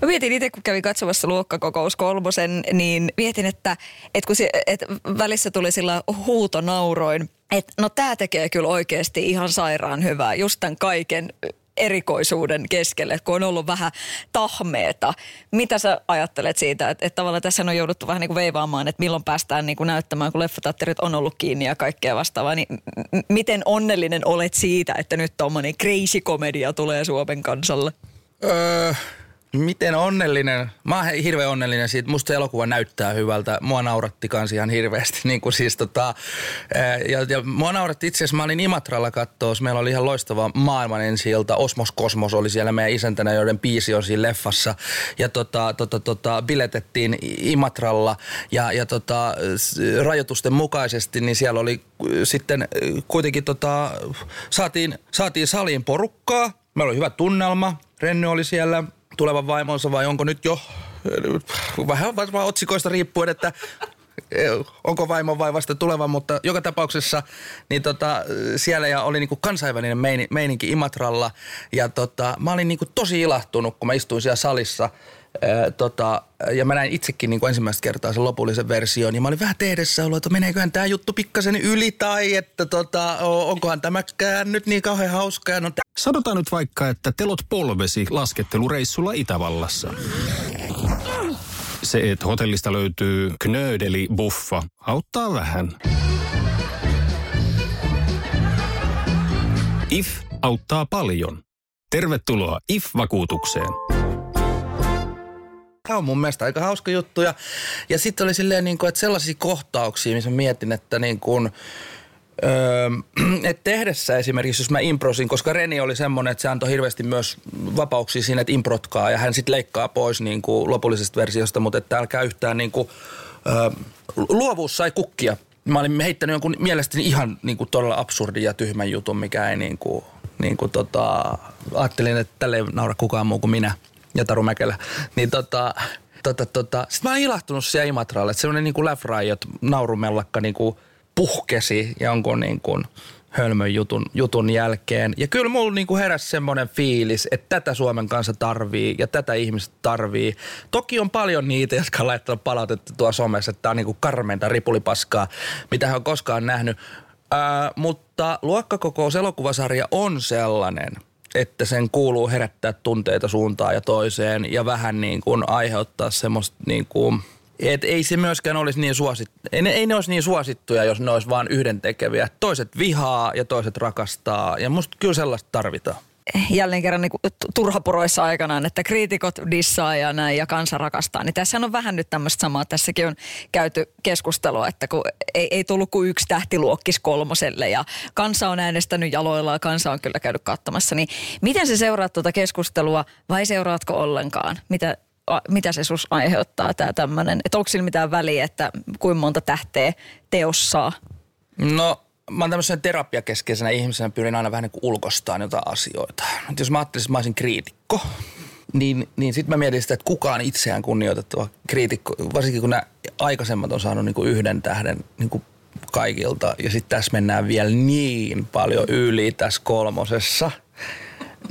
Mä mietin itse, kun kävin katsomassa luokkakokous kolmosen, niin mietin, että, että kun se, että välissä tuli sillä huutonauroin, että no tämä tekee kyllä oikeasti ihan sairaan hyvää, just tämän kaiken erikoisuuden keskelle, kun on ollut vähän tahmeeta. Mitä sä ajattelet siitä, että, että tavallaan tässä on jouduttu vähän niin kuin veivaamaan, että milloin päästään niin kuin näyttämään, kun leffateatterit on ollut kiinni ja kaikkea vastaavaa, niin m- miten onnellinen olet siitä, että nyt tuommoinen crazy komedia tulee Suomen kansalle? Öö, Miten onnellinen? Mä oon hirveän onnellinen siitä. Musta elokuva näyttää hyvältä. Mua nauratti kans ihan hirveästi. [laughs] Niin kuin siis tota, ja, ja mua nauratti itse asiassa, mä olin Imatralla kattoo. Meillä oli ihan loistava maailman ensi Osmos Kosmos oli siellä meidän isäntänä, joiden biisi on siinä leffassa. Ja tota, tota, tota, biletettiin Imatralla ja, ja tota, rajoitusten mukaisesti, niin siellä oli sitten kuitenkin tota, saatiin, saatiin saliin porukkaa. Meillä oli hyvä tunnelma. Renny oli siellä, tulevan vaimonsa vai onko nyt jo, vähän varmaan otsikoista riippuen, että eh, onko vaimo vai vasta tuleva, mutta joka tapauksessa niin tota, siellä ja oli niinku kansainvälinen meini, meininki Imatralla. Ja tota, mä olin niinku tosi ilahtunut, kun mä istuin siellä salissa Ää, tota, ja mä näin itsekin niin kuin ensimmäistä kertaa sen lopullisen version, ja mä olin vähän tehdessä ollut, että meneeköhän tämä juttu pikkasen yli, tai että tota, onkohan tämäkään nyt niin kauhean hauskaa. No, Sanotaan nyt vaikka, että telot polvesi laskettelureissulla Itävallassa. Se, että hotellista löytyy knöydeli buffa, auttaa vähän. IF auttaa paljon. Tervetuloa IF-vakuutukseen. Tämä on mun mielestä aika hauska juttu. Ja, ja sitten oli silleen, niin kuin, että sellaisia kohtauksia, missä mietin, että niin kuin, Öö, [clears throat] että tehdessä esimerkiksi, jos mä improsin, koska Reni oli semmoinen, että se antoi hirveästi myös vapauksia siinä, että improtkaa ja hän sitten leikkaa pois niin kuin lopullisesta versiosta, mutta että älkää yhtään niin kuin, öö, luovuus sai kukkia. Mä olin heittänyt jonkun mielestäni ihan niin kuin todella absurdin ja tyhmän jutun, mikä ei niin kuin, niin kuin tota, ajattelin, että tälle ei naura kukaan muu kuin minä ja Taru Mäkelä. Niin tota, tota, tota. Sitten mä oon ilahtunut siellä Imatralle, että semmoinen niin kuin Laugh Riot naurumellakka niin kuin puhkesi jonkun niin kuin hölmön jutun, jutun jälkeen. Ja kyllä mulla niin kuin heräsi semmoinen fiilis, että tätä Suomen kanssa tarvii ja tätä ihmiset tarvii. Toki on paljon niitä, jotka on laittanut palautetta tuossa somessa, että tämä on niin kuin karmeinta ripulipaskaa, mitä he on koskaan nähnyt. Ää, mutta luokkakokous elokuvasarja on sellainen – että sen kuuluu herättää tunteita suuntaan ja toiseen ja vähän niin kuin aiheuttaa semmoista niin kuin, et ei se myöskään olisi niin suosittu, ei ne, ei ne olisi niin suosittuja, jos ne olisi vain yhdentekeviä. Toiset vihaa ja toiset rakastaa ja musta kyllä sellaista tarvitaan jälleen kerran niin turhapuroissa aikanaan, että kriitikot dissaa ja näin ja kansa rakastaa. Niin tässä on vähän nyt tämmöistä samaa. Tässäkin on käyty keskustelua, että kun ei, ei tullut kuin yksi tähtiluokkis kolmoselle ja kansa on äänestänyt jaloilla ja kansa on kyllä käynyt katsomassa. Niin miten se seuraat tuota keskustelua vai seuraatko ollenkaan? Mitä, mitä se sus aiheuttaa tämä tämmöinen? Että onko sillä mitään väliä, että kuinka monta tähteä teos saa? No mä oon tämmöisen terapiakeskeisenä ihmisenä pyrin aina vähän niin kuin ulkostaan jotain asioita. Et jos mä ajattelisin, että mä olisin kriitikko, niin, niin sitten mä mietin sitä, että kukaan itseään kunnioitettava kriitikko, varsinkin kun nämä aikaisemmat on saanut niin kuin yhden tähden niin kuin kaikilta. Ja sitten tässä mennään vielä niin paljon yli tässä kolmosessa.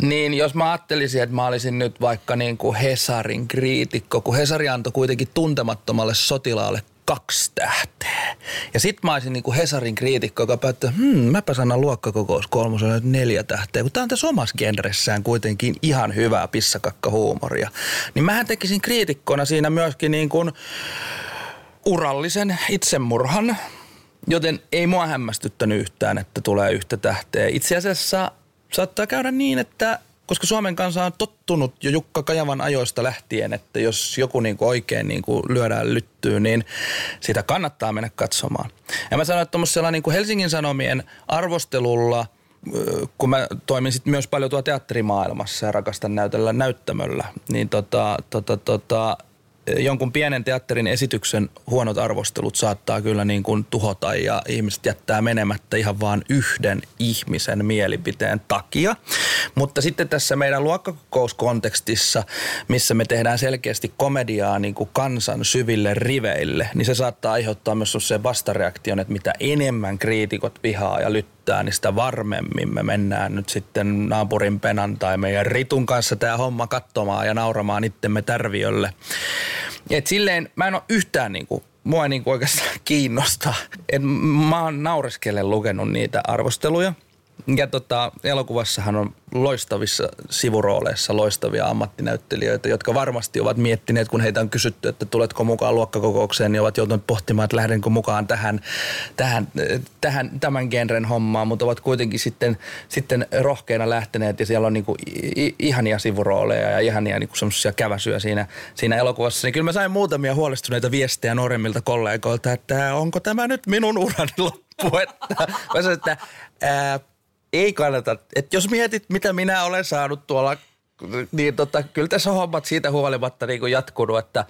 Niin jos mä ajattelisin, että mä olisin nyt vaikka niin kuin Hesarin kriitikko, kun Hesari antoi kuitenkin tuntemattomalle sotilaalle kaksi tähteä. Ja sit mä olisin niinku Hesarin kriitikko, joka päättää, hmm, mäpä sanan luokkakokous kolmoselle neljä tähteä, kun tää on tässä omassa genressään kuitenkin ihan hyvää pissakakkahuumoria. Niin mähän tekisin kriitikkona siinä myöskin niin kuin urallisen itsemurhan, joten ei mua hämmästyttänyt yhtään, että tulee yhtä tähteä. Itse asiassa saattaa käydä niin, että koska Suomen kansa on tottunut jo Jukka Kajavan ajoista lähtien, että jos joku niin kuin oikein niin kuin lyödään lyttyyn, niin sitä kannattaa mennä katsomaan. Ja mä sanoin, että tuommoisella niin Helsingin Sanomien arvostelulla, kun mä toimin sit myös paljon tuolla teatterimaailmassa ja rakastan näytellä näyttämöllä, niin tota, tota, tota, jonkun pienen teatterin esityksen huonot arvostelut saattaa kyllä niin kuin tuhota ja ihmiset jättää menemättä ihan vaan yhden ihmisen mielipiteen takia. Mutta sitten tässä meidän luokkakokouskontekstissa, missä me tehdään selkeästi komediaa niin kuin kansan syville riveille, niin se saattaa aiheuttaa myös sen vastareaktion, että mitä enemmän kriitikot vihaa ja lyttää, niin sitä varmemmin me mennään nyt sitten naapurin penan tai meidän Ritun kanssa tämä homma katsomaan ja nauramaan itsemme tärviölle. Et silleen mä en ole yhtään niinku, mua ei niinku oikeastaan kiinnosta. Et mä oon naureskellen lukenut niitä arvosteluja – ja tota, elokuvassahan on loistavissa sivurooleissa loistavia ammattinäyttelijöitä, jotka varmasti ovat miettineet, kun heitä on kysytty, että tuletko mukaan luokkakokoukseen, niin ovat joutuneet pohtimaan, että lähdenkö mukaan tähän, tähän, tähän tämän genren hommaan, mutta ovat kuitenkin sitten, sitten rohkeina lähteneet ja siellä on niinku ihania sivurooleja ja ihania niinku semmoisia käväsyjä siinä, siinä elokuvassa. Niin kyllä mä sain muutamia huolestuneita viestejä nuoremmilta kollegoilta, että onko tämä nyt minun urani loppu, että, [laughs] mä sanoin, että ää, ei kannata. Et jos mietit, mitä minä olen saanut tuolla, niin tota, kyllä tässä hommat siitä huolimatta niin kuin jatkunut, että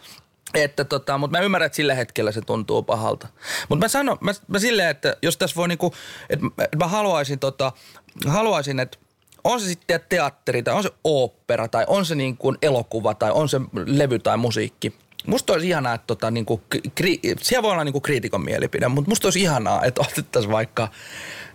että tota, mutta mä ymmärrän, että sillä hetkellä se tuntuu pahalta. Mutta mä sanon, mä, mä silleen, että jos tässä voi niinku, että mä haluaisin tota, haluaisin, että on se sitten teatteri tai on se opera tai on se niin kuin elokuva tai on se levy tai musiikki. Musta olisi ihanaa, että tota, niin kuin, kri, siellä voi olla niin kuin kriitikon mielipide, mutta musta olisi ihanaa, että otettaisiin vaikka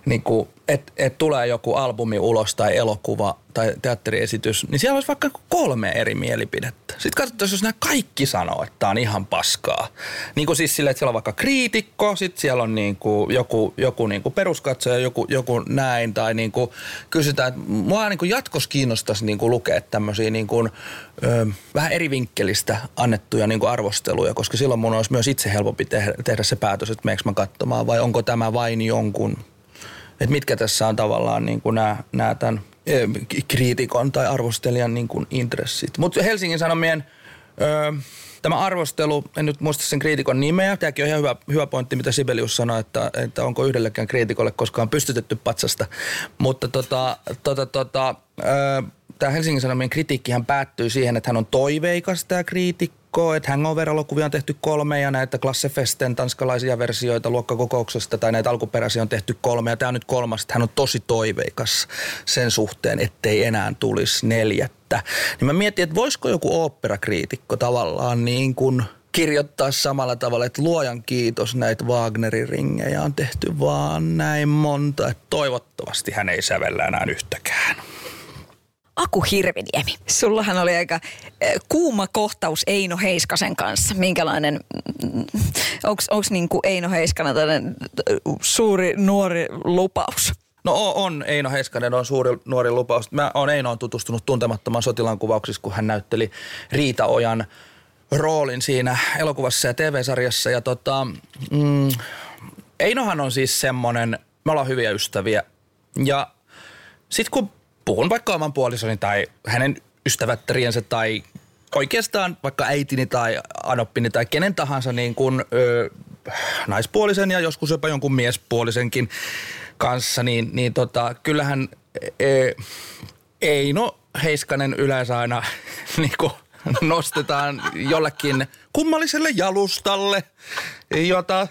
niin kuin, että et tulee joku albumi ulos tai elokuva tai teatteriesitys, niin siellä olisi vaikka kolme eri mielipidettä. Sitten katsottaisiin, jos nämä kaikki sanoo, että tämä on ihan paskaa. Niin kuin siis sille, että siellä on vaikka kriitikko, sitten siellä on niin kuin joku, joku niin kuin peruskatsoja, joku, joku näin, tai niin kuin kysytään, että mua niin jatkossa kiinnostaisi niin kuin lukea tämmöisiä niin kuin, ö, vähän eri vinkkelistä annettuja niin kuin arvosteluja, koska silloin mun olisi myös itse helpompi tehdä, tehdä se päätös, että meneekö mä katsomaan vai onko tämä vain jonkun että mitkä tässä on tavallaan niin kuin nämä, nämä tämän kriitikon tai arvostelijan niin kuin intressit. Mutta Helsingin Sanomien ö, tämä arvostelu, en nyt muista sen kriitikon nimeä, tämäkin on ihan hyvä, hyvä pointti, mitä Sibelius sanoi, että, että onko yhdellekään kriitikolle koskaan pystytetty patsasta. Mutta tota, tota, tota, tämä Helsingin Sanomien kritiikkihän päättyy siihen, että hän on toiveikas tämä kriitikko viikkoa, että Hangover-elokuvia on tehty kolme ja näitä Klassefesten tanskalaisia versioita luokkakokouksesta tai näitä alkuperäisiä on tehty kolme ja tämä on nyt kolmas, että hän on tosi toiveikas sen suhteen, ettei enää tulisi neljättä. Niin mä mietin, että voisiko joku oopperakriitikko tavallaan niin kuin kirjoittaa samalla tavalla, että luojan kiitos näitä Wagnerin ringejä on tehty vaan näin monta, että toivottavasti hän ei sävellä enää yhtäkään. Aku Hirviniemi. Sullahan oli aika kuuma kohtaus Eino Heiskasen kanssa. Minkälainen, onko mm, niinku Eino Heiskana tällainen suuri nuori lupaus? No on, Eino Heiskanen on suuri nuori lupaus. Mä oon Einoon tutustunut tuntemattoman sotilaan kuvauksissa, kun hän näytteli Riita Ojan roolin siinä elokuvassa ja TV-sarjassa. Ja tota, mm, Einohan on siis semmonen, me ollaan hyviä ystäviä. Ja sitten kun puhun vaikka oman puolisoni tai hänen ystävättäriensä tai oikeastaan vaikka äitini tai anoppini tai kenen tahansa niin kuin, ö, naispuolisen ja joskus jopa jonkun miespuolisenkin kanssa, niin, niin tota, kyllähän e, Eino Heiskanen yleensä aina [laughs] niin kuin, nostetaan jollekin kummalliselle jalustalle, jota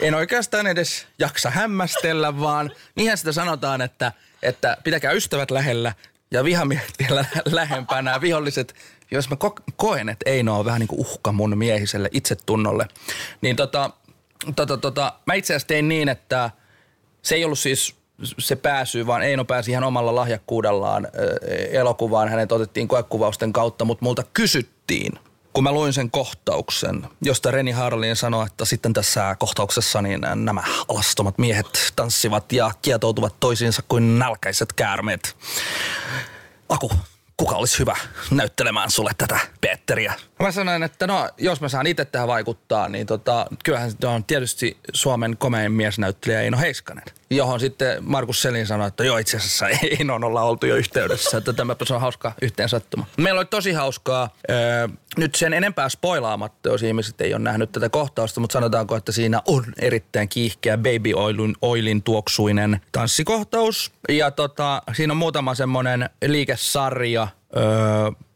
en oikeastaan edes jaksa hämmästellä, vaan niinhän sitä sanotaan, että – että pitäkää ystävät lähellä ja vihamiehet vielä [laughs] lähempänä. Viholliset, jos mä ko- koen, että Eino on vähän niin kuin uhka mun miehiselle itsetunnolle, niin tota, tota, tota, mä itse asiassa tein niin, että se ei ollut siis se pääsy, vaan Eino pääsi ihan omalla lahjakkuudellaan elokuvaan. Hänet otettiin koekuvausten kautta, mutta multa kysyttiin, kun mä luin sen kohtauksen, josta Reni Harlin sanoi, että sitten tässä kohtauksessa niin nämä alastomat miehet tanssivat ja kietoutuvat toisiinsa kuin nälkäiset käärmeet. Aku, kuka olisi hyvä näyttelemään sulle tätä Peetteriä? Mä sanoin, että no, jos mä saan itse tähän vaikuttaa, niin tota, kyllähän se on tietysti Suomen komein miesnäyttelijä Eino Heiskanen. Johon sitten Markus Selin sanoi, että joo itse asiassa Einon ollaan oltu jo yhteydessä, että tämä on hauska yhteen sattuma. Meillä oli tosi hauskaa. Öö, nyt sen enempää spoilaamatta, jos ihmiset ei ole nähnyt tätä kohtausta, mutta sanotaanko, että siinä on erittäin kiihkeä baby oilin, oilin tuoksuinen tanssikohtaus. Ja tota, siinä on muutama semmoinen liikesarja, öö,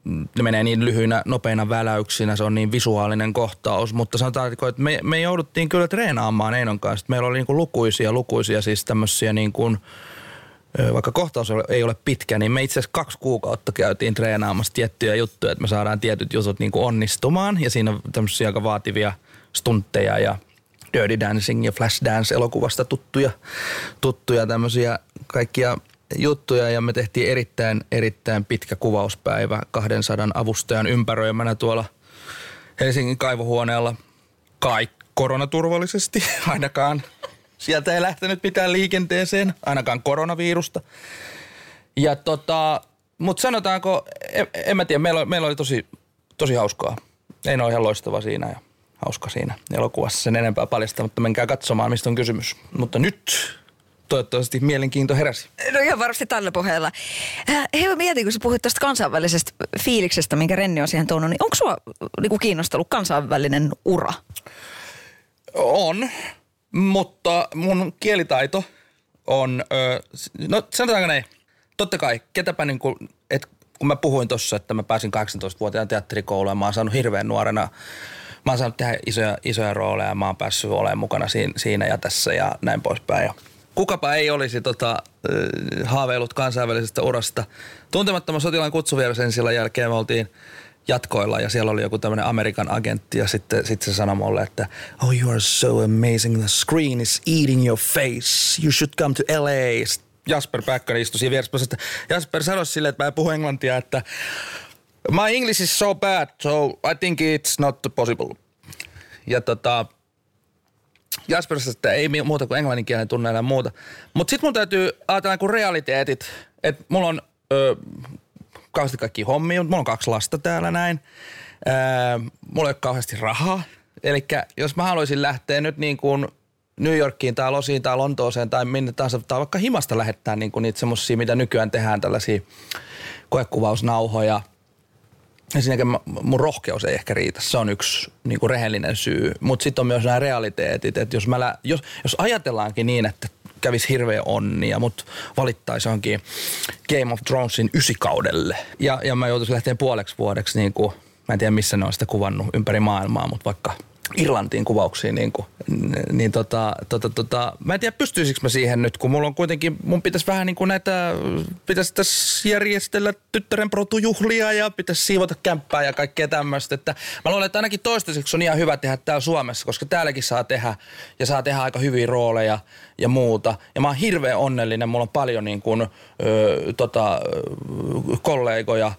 ne menee niin lyhyinä, nopeina väläyksinä, se on niin visuaalinen kohtaus, mutta sanotaan, että me, me jouduttiin kyllä treenaamaan Einon kanssa. Meillä oli niin kuin lukuisia, lukuisia siis tämmöisiä niin kuin, vaikka kohtaus ei ole pitkä, niin me itse asiassa kaksi kuukautta käytiin treenaamassa tiettyjä juttuja, että me saadaan tietyt jutut niin kuin onnistumaan. Ja siinä on tämmöisiä aika vaativia stuntteja ja Dirty Dancing ja Flash Dance elokuvasta tuttuja, tuttuja tämmöisiä kaikkia juttuja ja me tehtiin erittäin, erittäin pitkä kuvauspäivä 200 avustajan ympäröimänä tuolla Helsingin kaivohuoneella. Kai koronaturvallisesti [laughs] ainakaan. Sieltä ei lähtenyt mitään liikenteeseen, ainakaan koronavirusta. Ja tota, mutta sanotaanko, en, en mä tiedä, meillä, meillä oli tosi, tosi hauskaa. Ei ole ihan loistava siinä ja hauska siinä elokuvassa sen enempää paljasta, mutta menkää katsomaan, mistä on kysymys. Mutta nyt toivottavasti mielenkiinto heräsi. No ihan varmasti tällä pohjalla. Äh, hei, mietin, kun sä puhuit tuosta kansainvälisestä fiiliksestä, minkä Renni on siihen tuonut, niin onko sua niin kiinnostellut kansainvälinen ura? On, mutta mun kielitaito on, ö, no sanotaanko näin, totta kai, ketäpä niin kuin, että kun mä puhuin tuossa, että mä pääsin 18-vuotiaan teatterikouluun ja mä oon saanut hirveän nuorena mä oon saanut tehdä isoja, isoja rooleja ja mä oon päässyt olemaan mukana siinä, siinä ja tässä ja näin poispäin. Ja kukapa ei olisi tota, haaveillut kansainvälisestä urasta. Tuntemattoman sotilaan kutsuviersen sillä jälkeen me oltiin jatkoilla ja siellä oli joku tämmöinen Amerikan agentti ja sitten, sitten se sanoi mulle, että oh you are so amazing, the screen is eating your face, you should come to LA. Jasper Päkkönen istui siinä vieressä, että Jasper sanoi silleen, että mä en puhu englantia, että my English is so bad, so I think it's not possible. Ja tota, Jasper että ei muuta kuin englanninkielen tunne ja muuta. Mutta sitten mun täytyy ajatella kuin realiteetit, että mulla on ö, kauheasti kaikki hommia, mulla on kaksi lasta täällä näin. Ö, mulla ei ole kauheasti rahaa. Eli jos mä haluaisin lähteä nyt niin kuin New Yorkiin tai Losiin tai Lontooseen tai minne tahansa, tai vaikka himasta lähettää niin kuin niitä semmosia, mitä nykyään tehdään, tällaisia koekuvausnauhoja – ensinnäkin mun rohkeus ei ehkä riitä. Se on yksi niin kuin rehellinen syy. Mutta sitten on myös nämä realiteetit, että jos, mä lä- jos, jos ajatellaankin niin, että kävisi hirveä onnia, mutta valittaisi johonkin Game of Thronesin ysikaudelle. Ja, ja mä joutuisin lähteä puoleksi vuodeksi, niin kuin, mä en tiedä missä ne on sitä kuvannut ympäri maailmaa, mutta vaikka Irlantiin kuvauksiin, niin, kuin, niin tota, tota, tota, mä en tiedä pystyisikö mä siihen nyt, kun mulla on kuitenkin, mun pitäisi vähän niin kuin näitä, pitäisi tässä järjestellä tyttären protujuhlia ja pitäisi siivota kämppää ja kaikkea tämmöistä, että mä luulen, että ainakin toistaiseksi on ihan hyvä tehdä täällä Suomessa, koska täälläkin saa tehdä ja saa tehdä aika hyviä rooleja ja muuta. Ja mä oon hirveän onnellinen, mulla on paljon niin kuin, ö, tota, kollegoja,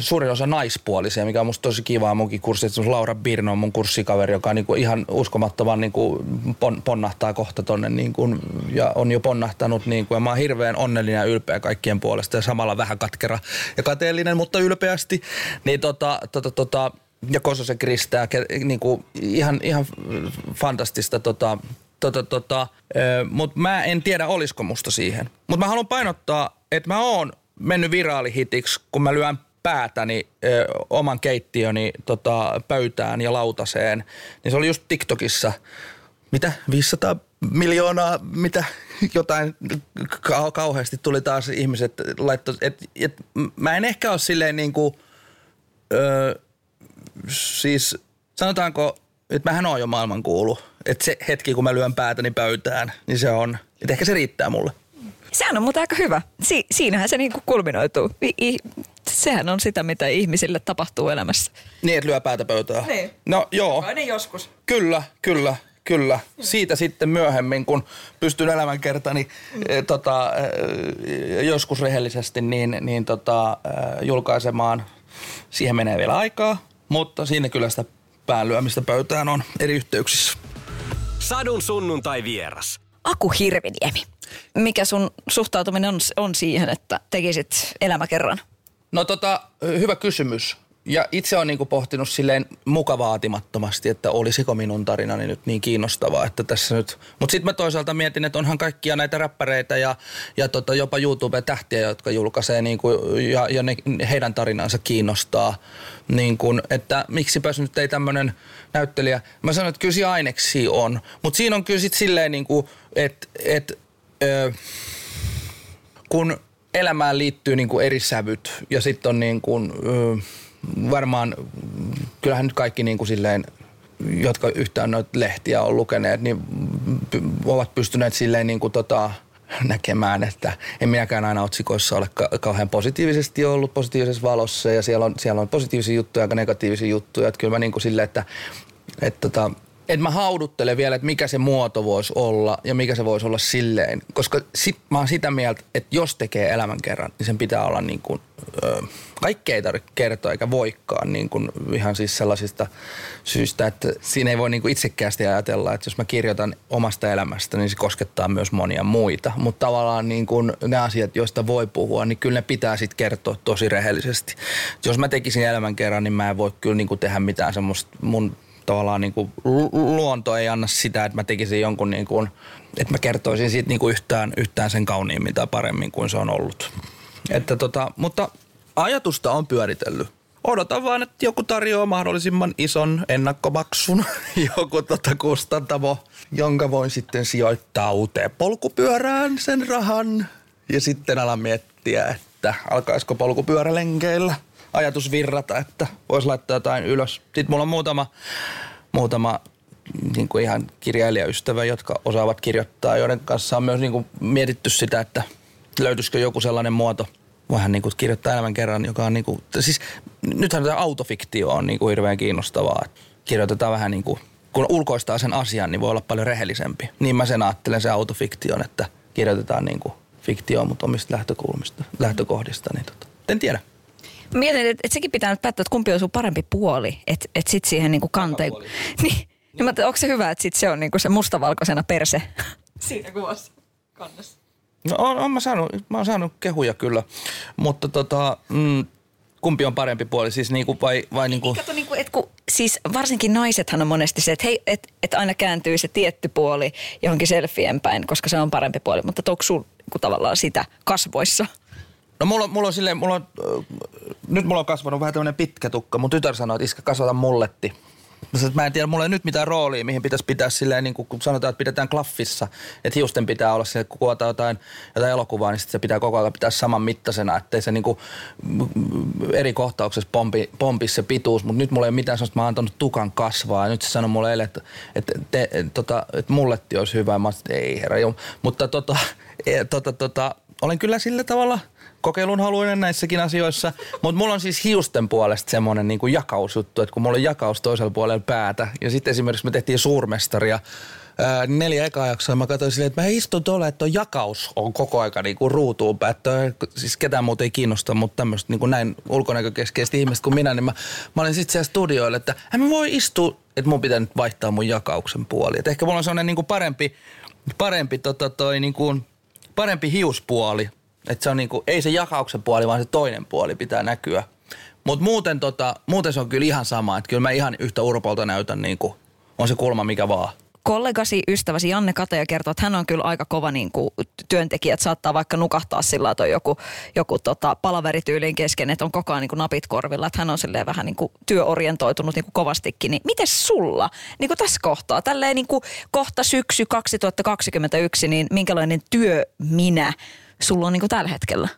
suurin osa naispuolisia, mikä on musta tosi kivaa munkin kurssi. Että Laura Birno on mun kurssikaveri, joka niinku ihan uskomattoman niinku pon, ponnahtaa kohta tonne niinku, ja on jo ponnahtanut. Niinku, ja mä oon hirveän onnellinen ja ylpeä kaikkien puolesta ja samalla vähän katkera ja kateellinen, mutta ylpeästi. Niin tota, tota, tota, ja Kososen Kristää, niinku, ihan, ihan fantastista tota, tota, tota, mutta mä en tiedä olisiko musta siihen. Mutta mä haluan painottaa, että mä oon mennyt viraalihitiksi, kun mä lyön päätäni ö, oman keittiöni tota, pöytään ja lautaseen, niin se oli just TikTokissa, mitä, 500 miljoonaa, mitä? [laughs] Jotain kau- kauheasti tuli taas ihmiset laittoi, et, et, mä en ehkä ole silleen niin kuin, ö, siis sanotaanko, että mähän on jo maailman kuulu. Että se hetki, kun mä lyön päätäni pöytään, niin se on, että ehkä se riittää mulle. Sehän on muuten aika hyvä. Si- siinähän se niinku kulminoituu. I- I- sehän on sitä, mitä ihmisille tapahtuu elämässä. Niin, että lyö päätä pöytään. Niin. No joo. Aina joskus. Kyllä, kyllä, kyllä. Siitä sitten myöhemmin, kun pystyn elämänkertani mm. eh, tota, eh, joskus rehellisesti niin, niin tota, eh, julkaisemaan. Siihen menee vielä aikaa, Mutta siinä kyllä sitä päänlyömistä pöytään on eri yhteyksissä. Sadun sunnuntai vieras. Aku Hirviniemi. Mikä sun suhtautuminen on, on siihen, että tekisit elämäkerran? No tota, hyvä kysymys. Ja itse olen niinku pohtinut silleen mukavaatimattomasti, että olisiko minun tarinani nyt niin kiinnostavaa, että tässä nyt... Mutta sitten mä toisaalta mietin, että onhan kaikkia näitä räppäreitä ja, ja tota, jopa YouTube-tähtiä, jotka julkaisee niinku, ja, ja ne, heidän tarinansa kiinnostaa. Niin kun, että miksipä nyt ei tämmöinen näyttelijä... Mä sanon, että kyllä aineksi on. Mutta siinä on kyllä sitten silleen, niinku, että... Et, ö, kun elämään liittyy niin kuin eri sävyt ja sitten on niin kuin, ö, varmaan, kyllähän nyt kaikki niin kuin silleen, jotka yhtään noita lehtiä on lukeneet, niin ovat pystyneet silleen niin kuin tota, näkemään, että en minäkään aina otsikoissa ole ka- kauhean positiivisesti ollut positiivisessa valossa ja siellä on, siellä on positiivisia juttuja ja negatiivisia juttuja. Että kyllä mä niin kuin silleen, että, että tota, että mä hauduttelen vielä, että mikä se muoto voisi olla ja mikä se voisi olla silleen. Koska sit mä oon sitä mieltä, että jos tekee elämän kerran, niin sen pitää olla niin kuin, ö, kaikkea ei tarvitse kertoa eikä voikaan niin kuin ihan siis sellaisista syistä, että siinä ei voi niin kuin itsekkäästi ajatella, että jos mä kirjoitan omasta elämästä, niin se koskettaa myös monia muita. Mutta tavallaan niin kuin ne asiat, joista voi puhua, niin kyllä ne pitää sitten kertoa tosi rehellisesti. Jos mä tekisin elämän kerran, niin mä en voi kyllä niin kuin tehdä mitään semmoista mun tavallaan niin kuin luonto ei anna sitä, että mä tekisin jonkun niin kuin, että mä kertoisin siitä niin kuin yhtään, yhtään sen kauniimmin tai paremmin kuin se on ollut. Että tota, mutta ajatusta on pyöritellyt. Odotan vaan, että joku tarjoaa mahdollisimman ison ennakkomaksun, [laughs] joku tota kustantamo, jonka voin sitten sijoittaa uuteen polkupyörään sen rahan. Ja sitten alan miettiä, että alkaisiko polkupyörälenkeillä ajatus virrata, että voisi laittaa jotain ylös. Sitten mulla on muutama, muutama niin kuin ihan kirjailijaystävä, jotka osaavat kirjoittaa, joiden kanssa on myös niin kuin mietitty sitä, että löytyisikö joku sellainen muoto, vähän niin kuin kirjoittaa elämän kerran, joka on niin kuin, siis nythän tämä autofiktio on niin kuin hirveän kiinnostavaa. Kirjoitetaan vähän niin kuin, kun ulkoistaa sen asian, niin voi olla paljon rehellisempi. Niin mä sen ajattelen se autofiktion, että kirjoitetaan niin kuin fiktioon, mutta omista lähtökohdista, niin tota, en tiedä. Mietin, että, että sekin pitää nyt päättää, että kumpi on sun parempi puoli, että, että sit siihen niinku kanteen... [laughs] Niin, niin mä ajattelin, onko se hyvä, että sit se on niinku se mustavalkoisena perse? [laughs] Siinä kuvassa kannessa? No on, on mä, saanut, mä oon saanut kehuja kyllä, mutta tota, mm, kumpi on parempi puoli, siis niinku vai, vai niinku... Kato, niinku, että kun, siis varsinkin naisethan on monesti se, että hei, et, et aina kääntyy se tietty puoli johonkin selfien päin, koska se on parempi puoli, mutta onko sun niinku, tavallaan sitä kasvoissa? No mulla, mulla on silleen, mulla on, äh, nyt mulla on kasvanut vähän tämmönen pitkä tukka. Mun tytär sanoi, että iskä kasvata mulletti. Mä sanoin, mä en tiedä, mulla ei nyt mitään roolia, mihin pitäisi pitää silleen, niin kun sanotaan, että pidetään klaffissa, että hiusten pitää olla silleen, kun kuvataan jotain, jotain elokuvaa, niin sit se pitää koko ajan pitää saman mittaisena, ettei se niin kuin, eri kohtauksessa pompi, pompi se pituus, mutta nyt mulla ei ole mitään sellaista, mä oon antanut tukan kasvaa, ja nyt se sanoi mulle eilen, että, että, te, tota, että mulletti olisi hyvä, mä sanoin, ei herra, joo. mutta tota, [laughs] e, tota, tota, olen kyllä sillä tavalla kokeilun haluinen näissäkin asioissa, mutta mulla on siis hiusten puolesta semmoinen niin kuin jakausjuttu, että kun mulla on jakaus toisella puolella päätä ja sitten esimerkiksi me tehtiin suurmestaria, ää, neljä ekaa jaksoa mä katsoin silleen, että mä istun tuolla, että tuo jakaus on koko aika niin kuin ruutuun. Että siis ketään muuta ei kiinnosta, mutta tämmöistä niin näin ulkonäkökeskeistä ihmistä kuin minä, niin mä, mä olin sitten siellä studioilla, että en mä voi istua, että mun pitää nyt vaihtaa mun jakauksen puoli. Et ehkä mulla on sellainen niin kuin parempi, parempi, tota toi, niin kuin, parempi hiuspuoli. Että se on niin kuin, ei se jakauksen puoli, vaan se toinen puoli pitää näkyä. Mutta muuten, tota, muuten se on kyllä ihan sama, että kyllä mä ihan yhtä urpolta näytän, niin kuin, on se kulma mikä vaan. kollegasi, ystäväsi Janne Kataja kertoo, että hän on kyllä aika kova niin kuin, työntekijä, että saattaa vaikka nukahtaa sillä että on joku, joku tota, palaverityylin kesken, että on koko ajan niin kuin napit korvilla, että hän on silleen vähän niin kuin työorientoitunut niin kuin kovastikin. Niin miten sulla niin kuin tässä kohtaa, tälleen niin kuin kohta syksy 2021, niin minkälainen työ minä sulla on niin kuin tällä hetkellä?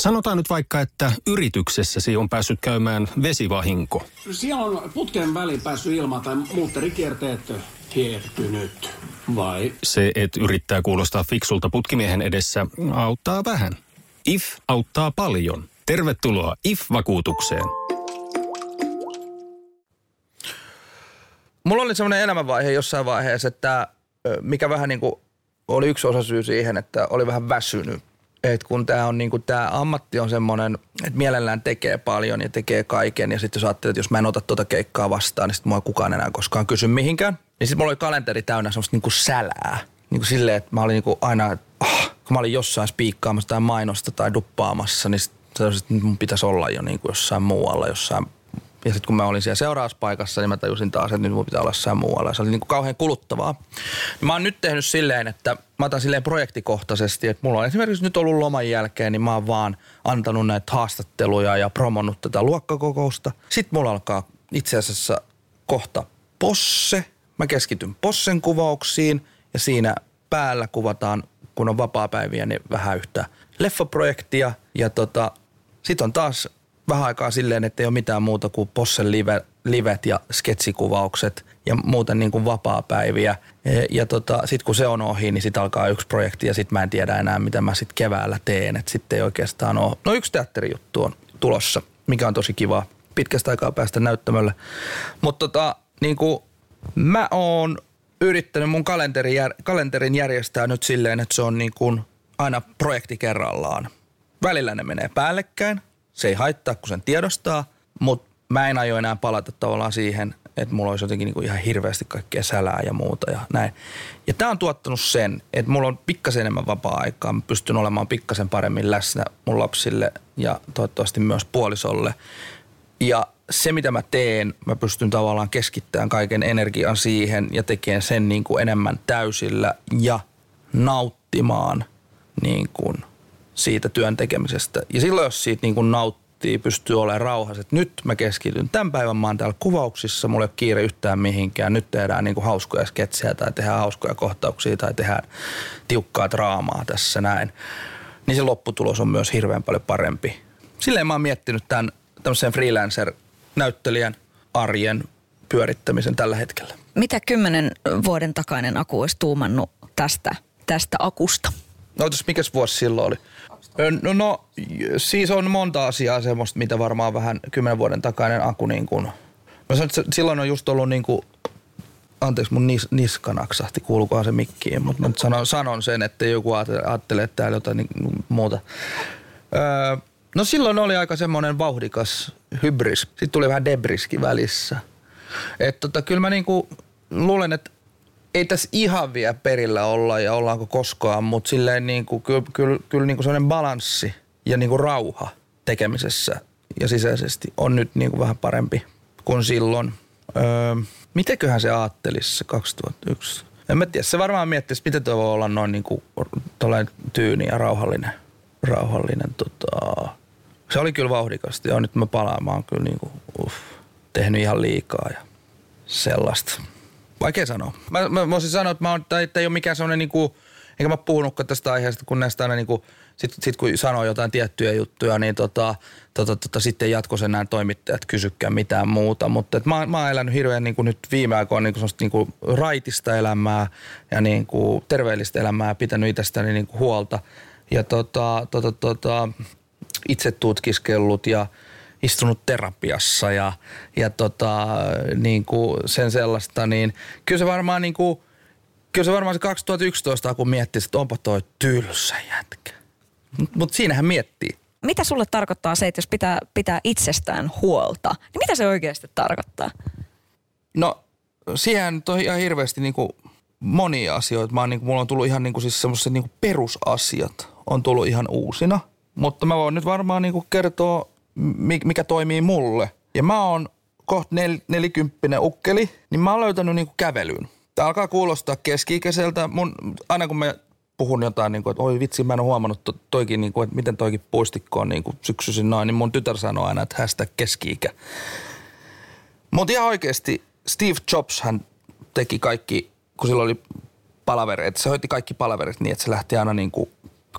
Sanotaan nyt vaikka, että yrityksessäsi on päässyt käymään vesivahinko. Siellä on putken väliin päässyt ilma tai muutterikierteet hiertynyt. Vai Se, että yrittää kuulostaa fiksulta putkimiehen edessä, auttaa vähän. IF auttaa paljon. Tervetuloa IF-vakuutukseen. Mulla oli semmoinen elämänvaihe jossain vaiheessa, että mikä vähän niin kuin oli yksi osa syy siihen, että oli vähän väsynyt. Että kun tämä on niinku, tämä ammatti on semmoinen, että mielellään tekee paljon ja tekee kaiken ja sitten jos ajattelee, että jos mä en ota tuota keikkaa vastaan, niin sitten mua kukaan enää koskaan kysy mihinkään. Niin sitten mulla oli kalenteri täynnä semmoista niinku sälää. Niinku silleen, että mä olin niinku aina, oh, kun mä olin jossain spiikkaamassa tai mainosta tai duppaamassa, niin sit että mun pitäisi olla jo niinku jossain muualla, jossain ja sitten kun mä olin siellä seuraavassa paikassa, niin mä tajusin taas, että nyt mun pitää olla jossain muualla. Se oli niin kuin kauhean kuluttavaa. Ja mä oon nyt tehnyt silleen, että mä otan silleen projektikohtaisesti, että mulla on esimerkiksi nyt ollut loman jälkeen, niin mä oon vaan antanut näitä haastatteluja ja promonnut tätä luokkakokousta. Sitten mulla alkaa itse asiassa kohta posse. Mä keskityn possen kuvauksiin ja siinä päällä kuvataan, kun on vapaa-päiviä, niin vähän yhtä leffaprojektia. Ja tota, sitten on taas vähän aikaa silleen, että ei ole mitään muuta kuin Possen live, livet ja sketsikuvaukset ja muuten niin kuin vapaa-päiviä. Ja, ja tota, sitten kun se on ohi, niin sitten alkaa yksi projekti ja sitten mä en tiedä enää, mitä mä sitten keväällä teen. Että sitten ei oikeastaan ole. No yksi teatterijuttu on tulossa, mikä on tosi kiva pitkästä aikaa päästä näyttämölle. Mutta tota, niin kuin mä oon yrittänyt mun kalenterin, jär, kalenterin järjestää nyt silleen, että se on niin kuin aina projekti kerrallaan. Välillä ne menee päällekkäin, se ei haittaa, kun sen tiedostaa, mutta mä en aio enää palata tavallaan siihen, että mulla olisi jotenkin niinku ihan hirveästi kaikkea sälää ja muuta ja näin. Ja tämä on tuottanut sen, että mulla on pikkasen enemmän vapaa-aikaa. Mä pystyn olemaan pikkasen paremmin läsnä mun lapsille ja toivottavasti myös puolisolle. Ja se, mitä mä teen, mä pystyn tavallaan keskittämään kaiken energian siihen ja tekemään sen niin kuin enemmän täysillä ja nauttimaan niin kuin – siitä työn tekemisestä. Ja silloin, jos siitä niin kuin nauttii, pystyy olemaan rauhassa, että nyt mä keskityn. Tämän päivän mä oon täällä kuvauksissa, mulla ei ole kiire yhtään mihinkään. Nyt tehdään niin kuin hauskoja sketsejä tai tehdään hauskoja kohtauksia tai tehdään tiukkaa draamaa tässä näin. Niin se lopputulos on myös hirveän paljon parempi. Silleen mä oon miettinyt tämän tämmöisen freelancer-näyttelijän arjen pyörittämisen tällä hetkellä. Mitä kymmenen vuoden takainen Aku olisi tuumannut tästä, tästä akusta? No, mikäs vuosi silloin oli? No, no, siis on monta asiaa semmoista, mitä varmaan vähän kymmenen vuoden takainen Aku niin kuin, mä sanon, että silloin on just ollut niin kuin, anteeksi mun nis, niska naksahti, kuulukohan se mikkiin, mutta mä sanon, sanon sen, että joku ajattelee, täällä jotain niin, muuta. Öö, no silloin oli aika semmoinen vauhdikas hybris. Sitten tuli vähän debriski välissä. Että tota, kyllä mä niinku luulen, että ei tässä ihan vielä perillä olla ja ollaanko koskaan, mutta silleen niin kuin, kyllä, kyllä, kyllä niin kuin sellainen balanssi ja niin kuin rauha tekemisessä ja sisäisesti on nyt niin kuin vähän parempi kuin silloin. Öö, mitenköhän se ajattelisi se 2001? En mä tiedä, se varmaan miettisi, miten tuo voi olla noin niin kuin tyyni ja rauhallinen. rauhallinen tota. Se oli kyllä vauhdikasta ja nyt mä palaan, mä oon kyllä niin kuin, uff, tehnyt ihan liikaa ja sellaista. Vaikea sanoa. Mä, mä voisin sanoa, että, mä oon, että ei ole mikään sellainen niinku, enkä mä puhunutkaan tästä aiheesta, kun näistä aina niinku, sit, sit kun sanoo jotain tiettyjä juttuja, niin tota, tota, tota, sitten jatkossa nämä toimittajat kysykään mitään muuta. Mutta mä, mä oon elänyt hirveän niinku, nyt viime aikoina niinku, niinku, raitista elämää ja niinku, terveellistä elämää, pitänyt itsestäni niinku, huolta. Ja tota, tota, tota, itse tutkiskellut ja istunut terapiassa ja, ja tota, niin kuin sen sellaista, niin kyllä se varmaan niin kuin, kyllä se varmaan se 2011, kun miettii, että onpa toi tylsä jätkä. Mutta siinähän miettii. Mitä sulle tarkoittaa se, että jos pitää, pitää itsestään huolta, niin mitä se oikeasti tarkoittaa? No, siihen on ihan hirveästi niin kuin monia asioita. Mä oon, niin kuin, mulla on tullut ihan niin kuin siis semmoiset niin perusasiat on tullut ihan uusina. Mutta mä voin nyt varmaan niin kuin kertoa mikä toimii mulle. Ja mä oon kohta nel, nelikymppinen ukkeli, niin mä oon löytänyt niinku kävelyyn. Tämä alkaa kuulostaa keski-ikäiseltä. Mun, aina kun mä puhun jotain, niin kuin, että oi vitsi, mä en ole huomannut to, toikin, niin kuin, että miten toikin puistikko on niin kuin syksyisin noin, niin mun tytär sanoo aina, että hästä keski-ikä. Mutta ihan oikeasti Steve Jobs hän teki kaikki, kun sillä oli palavereita, se hoiti kaikki palaverit niin, että se lähti aina niin kuin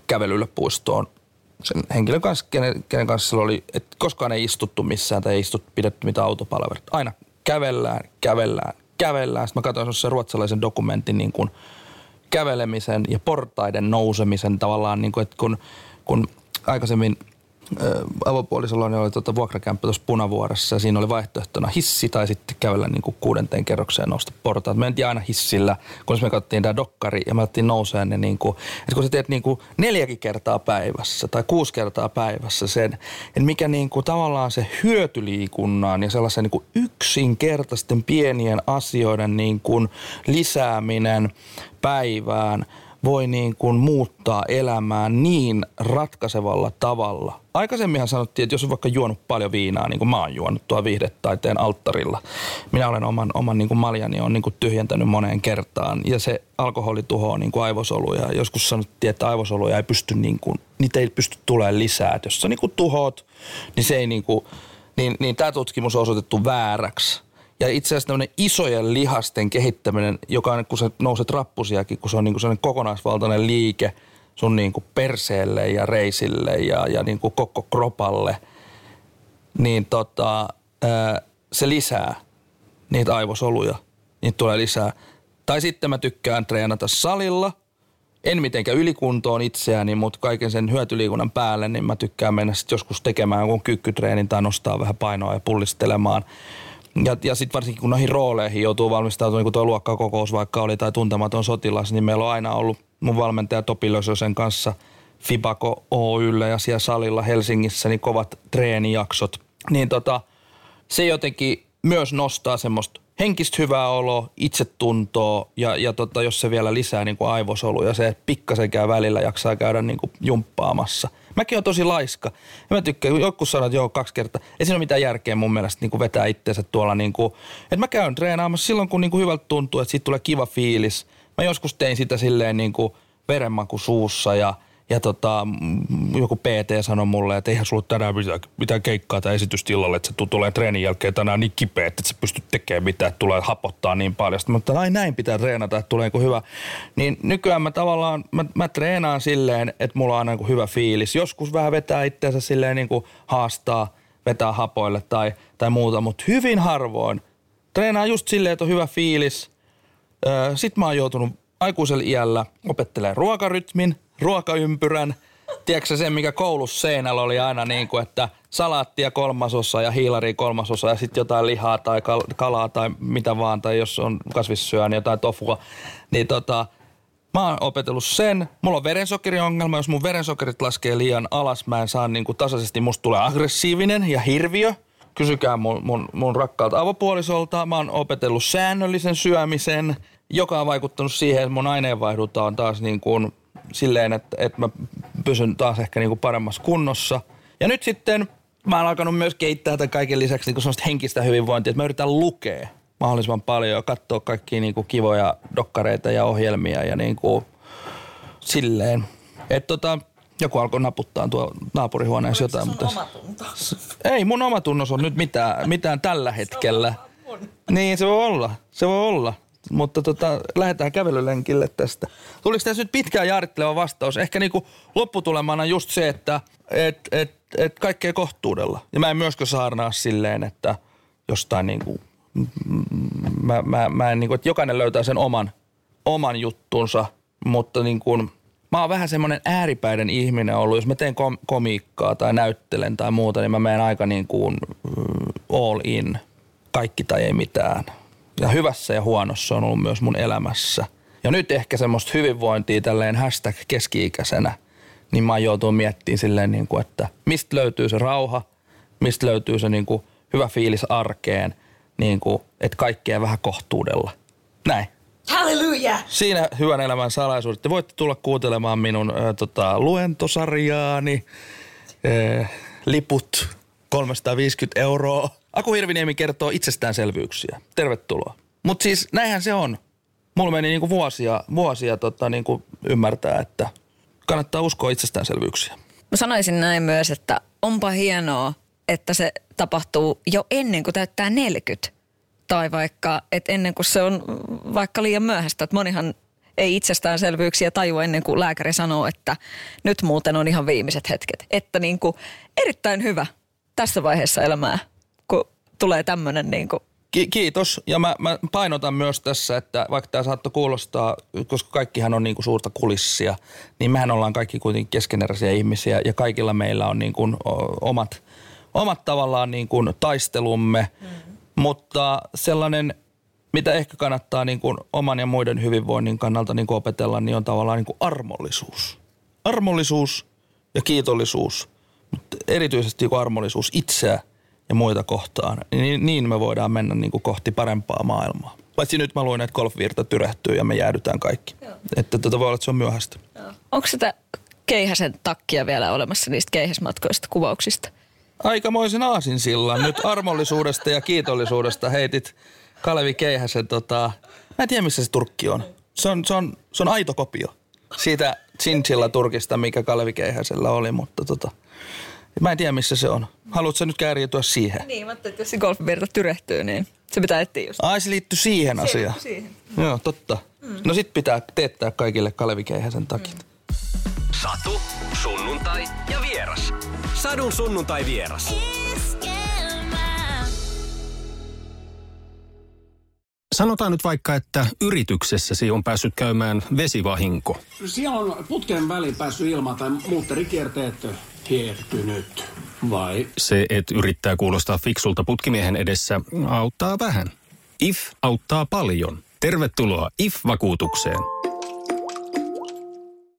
kävelylle puistoon sen henkilön kanssa, kenen, kenen kanssa sillä oli, että koskaan ei istuttu missään tai ei istuttu pidetty mitään autopalveluita. Aina kävellään, kävellään, kävellään. Sitten mä katsoin se ruotsalaisen dokumentin niin kuin kävelemisen ja portaiden nousemisen tavallaan, niin kuin, että kun, kun aikaisemmin avopuolisolla oli tuota vuokrakämppä tuossa Punavuoressa ja siinä oli vaihtoehtona hissi tai sitten kävellä niin kuin kuudenteen kerrokseen nousta portaat. Me mentiin aina hissillä, kun me katsottiin tämä dokkari ja me alettiin nouseen ne niin kuin, että kun sä teet niin kuin neljäkin kertaa päivässä tai kuusi kertaa päivässä sen, että mikä niin kuin tavallaan se hyötyliikunnan ja sellaisen niin kuin yksinkertaisten pienien asioiden niin kuin lisääminen päivään – voi niin kuin muuttaa elämää niin ratkaisevalla tavalla. Aikaisemminhan sanottiin, että jos on vaikka juonut paljon viinaa, niin kuin mä oon juonut tuo viihdetaiteen alttarilla. Minä olen oman, oman niin kuin maljani on niin kuin tyhjentänyt moneen kertaan ja se alkoholi tuhoaa niin kuin aivosoluja. Joskus sanottiin, että aivosoluja ei pysty, niin kuin, niitä ei pysty tulemaan lisää. Että jos sä niin kuin tuhoat, niin se ei niin kuin, niin, niin tämä tutkimus on osoitettu vääräksi ja itse asiassa tämmöinen isojen lihasten kehittäminen, joka on, kun sä nouset rappusiakin, kun se on niin kuin sellainen kokonaisvaltainen liike sun niin kuin perseelle ja reisille ja, ja niin kuin koko kropalle, niin tota, se lisää niitä aivosoluja. Niitä tulee lisää. Tai sitten mä tykkään treenata salilla. En mitenkään ylikuntoon itseäni, mutta kaiken sen hyötyliikunnan päälle, niin mä tykkään mennä sitten joskus tekemään jonkun kykkytreenin tai nostaa vähän painoa ja pullistelemaan – ja, ja sitten varsinkin kun noihin rooleihin joutuu valmistautumaan, niin kuin tuo luokkakokous vaikka oli tai tuntematon sotilas, niin meillä on aina ollut mun valmentaja Topi Lösösen kanssa Fibako Oyllä ja siellä salilla Helsingissä niin kovat treenijaksot. Niin tota, se jotenkin myös nostaa semmoista henkistä hyvää oloa, itsetuntoa ja, ja tota, jos se vielä lisää niin kuin aivosoluja, se pikkasen käy välillä jaksaa käydä niin kuin jumppaamassa – Mäkin on tosi laiska. Ja mä tykkään, joku sanoo, että joo, kaksi kertaa. Ei siinä ole mitään järkeä mun mielestä niin kuin vetää itseensä tuolla. Niin kuin, että mä käyn treenaamassa silloin, kun niin kuin hyvältä tuntuu, että siitä tulee kiva fiilis. Mä joskus tein sitä silleen niin kuin verenmaku suussa ja – ja tota, joku PT sanoi mulle, että eihän sulla tänään mitään, mitään keikkaa tai esitystilalle, että se tulee treenin jälkeen tänään niin kipeä, että sä pystyt tekemään mitään, että tulee hapottaa niin paljon. Sitten mutta ai näin pitää treenata, että tulee hyvä. Niin nykyään mä tavallaan, mä, mä treenaan silleen, että mulla on aina niin hyvä fiilis. Joskus vähän vetää itseänsä silleen niin kuin haastaa, vetää hapoille tai, tai muuta, mutta hyvin harvoin. Treenaan just silleen, että on hyvä fiilis. Sitten mä oon joutunut aikuisella iällä opettelee ruokarytmin, ruokaympyrän. Tiedätkö sen, mikä koulussa seinällä oli aina niin kuin, että salaattia kolmasosa ja hiilari kolmasosa ja sitten jotain lihaa tai kal- kalaa tai mitä vaan, tai jos on kasvissyöä, niin jotain tofua. Niin tota, mä oon opetellut sen. Mulla on verensokeriongelma. Jos mun verensokerit laskee liian alas, mä en saa niin kuin tasaisesti, musta tulee aggressiivinen ja hirviö. Kysykää mun, mun, mun rakkaalta avopuolisolta. Mä oon opetellut säännöllisen syömisen, joka on vaikuttanut siihen, että mun aineenvaihdunta on taas niin kuin silleen, että, että mä pysyn taas ehkä niin kuin paremmassa kunnossa. Ja nyt sitten mä oon alkanut myös keittää tämän kaiken lisäksi niin kuin henkistä hyvinvointia, että mä yritän lukea mahdollisimman paljon ja katsoa kaikkia niin kuin kivoja dokkareita ja ohjelmia ja niin kuin silleen. Että tota, joku alkoi naputtaa tuo naapurihuoneessa jotain. Mutta... Ei, mun omatunnos on nyt mitään, mitään tällä hetkellä. Niin, se voi olla. Se voi olla. Mutta tota, lähdetään kävelylenkille tästä. Tuliko tässä nyt pitkään jaaritteleva vastaus? Ehkä niinku lopputulemana just se, että et, et, et kaikkea kohtuudella. Ja mä en myöskään saarnaa silleen, että jostain niinku, mä, mä, mä en niinku, että jokainen löytää sen oman, oman juttunsa, mutta niinku, mä oon vähän semmoinen ääripäiden ihminen ollut. Jos mä teen kom- komiikkaa tai näyttelen tai muuta, niin mä menen aika niin kuin all in. Kaikki tai ei mitään ja hyvässä ja huonossa on ollut myös mun elämässä. Ja nyt ehkä semmoista hyvinvointia tälleen hashtag keski-ikäisenä, niin mä joutunut miettimään silleen, niin kuin, että mistä löytyy se rauha, mistä löytyy se niin kuin hyvä fiilis arkeen, niin kuin, että kaikkea vähän kohtuudella. Näin. Halleluja! Siinä hyvän elämän salaisuudet. Te voitte tulla kuuntelemaan minun äh, tota, luentosarjaani. Äh, liput 350 euroa. Aku Hirviniemi kertoo itsestäänselvyyksiä. Tervetuloa. Mutta siis näinhän se on. Mulla meni niinku vuosia, vuosia tota niinku ymmärtää, että kannattaa uskoa itsestäänselvyyksiä. Mä sanoisin näin myös, että onpa hienoa, että se tapahtuu jo ennen kuin täyttää 40. Tai vaikka, että ennen kuin se on vaikka liian myöhäistä. Että monihan ei itsestäänselvyyksiä tajua ennen kuin lääkäri sanoo, että nyt muuten on ihan viimeiset hetket. Että niin kuin erittäin hyvä tässä vaiheessa elämää, tulee tämmöinen niin kuin Ki- kiitos. Ja mä, mä painotan myös tässä, että vaikka tämä saattoi kuulostaa, koska kaikkihan on niin kuin suurta kulissia, niin mehän ollaan kaikki kuitenkin keskeneräisiä ihmisiä ja kaikilla meillä on niin kuin omat, omat tavallaan niin kuin taistelumme. Mm. Mutta sellainen, mitä ehkä kannattaa niin kuin oman ja muiden hyvinvoinnin kannalta niin kuin opetella, niin on tavallaan niin kuin armollisuus. Armollisuus ja kiitollisuus, mutta erityisesti joku armollisuus itseä ja muita kohtaan, niin, niin me voidaan mennä niin kuin kohti parempaa maailmaa. Paitsi nyt mä luin, että golfvirta tyrehtyy ja me jäädytään kaikki. Joo. Että tota voi olla, että se on myöhäistä. Onko sitä keihäsen takkia vielä olemassa niistä keihäsmatkoista kuvauksista? Aikamoisen aasinsillan nyt armollisuudesta ja kiitollisuudesta heitit Kalevi Keihäsen tota, mä en tiedä missä se turkki on. Se on, se on, se on aito kopio siitä chinchilla turkista, mikä Kalevi Keihäsellä oli, mutta tota, mä en tiedä missä se on. Haluatko sä nyt kääriytyä siihen? Niin, että jos se golfvirta tyrehtyy, niin se pitää etsiä just. Ai se liittyy siihen asiaan. siihen. Joo, totta. Mm. No sit pitää teettää kaikille Kalevi Keihäsen takit. Mm. Satu, sunnuntai ja vieras. Sadun sunnuntai vieras. Sanotaan nyt vaikka, että yrityksessäsi on päässyt käymään vesivahinko. Siellä on putken väliin päässyt ilma tai muutterikierteet hiertynyt. Vai? Se, että yrittää kuulostaa fiksulta putkimiehen edessä, auttaa vähän. IF auttaa paljon. Tervetuloa IF-vakuutukseen.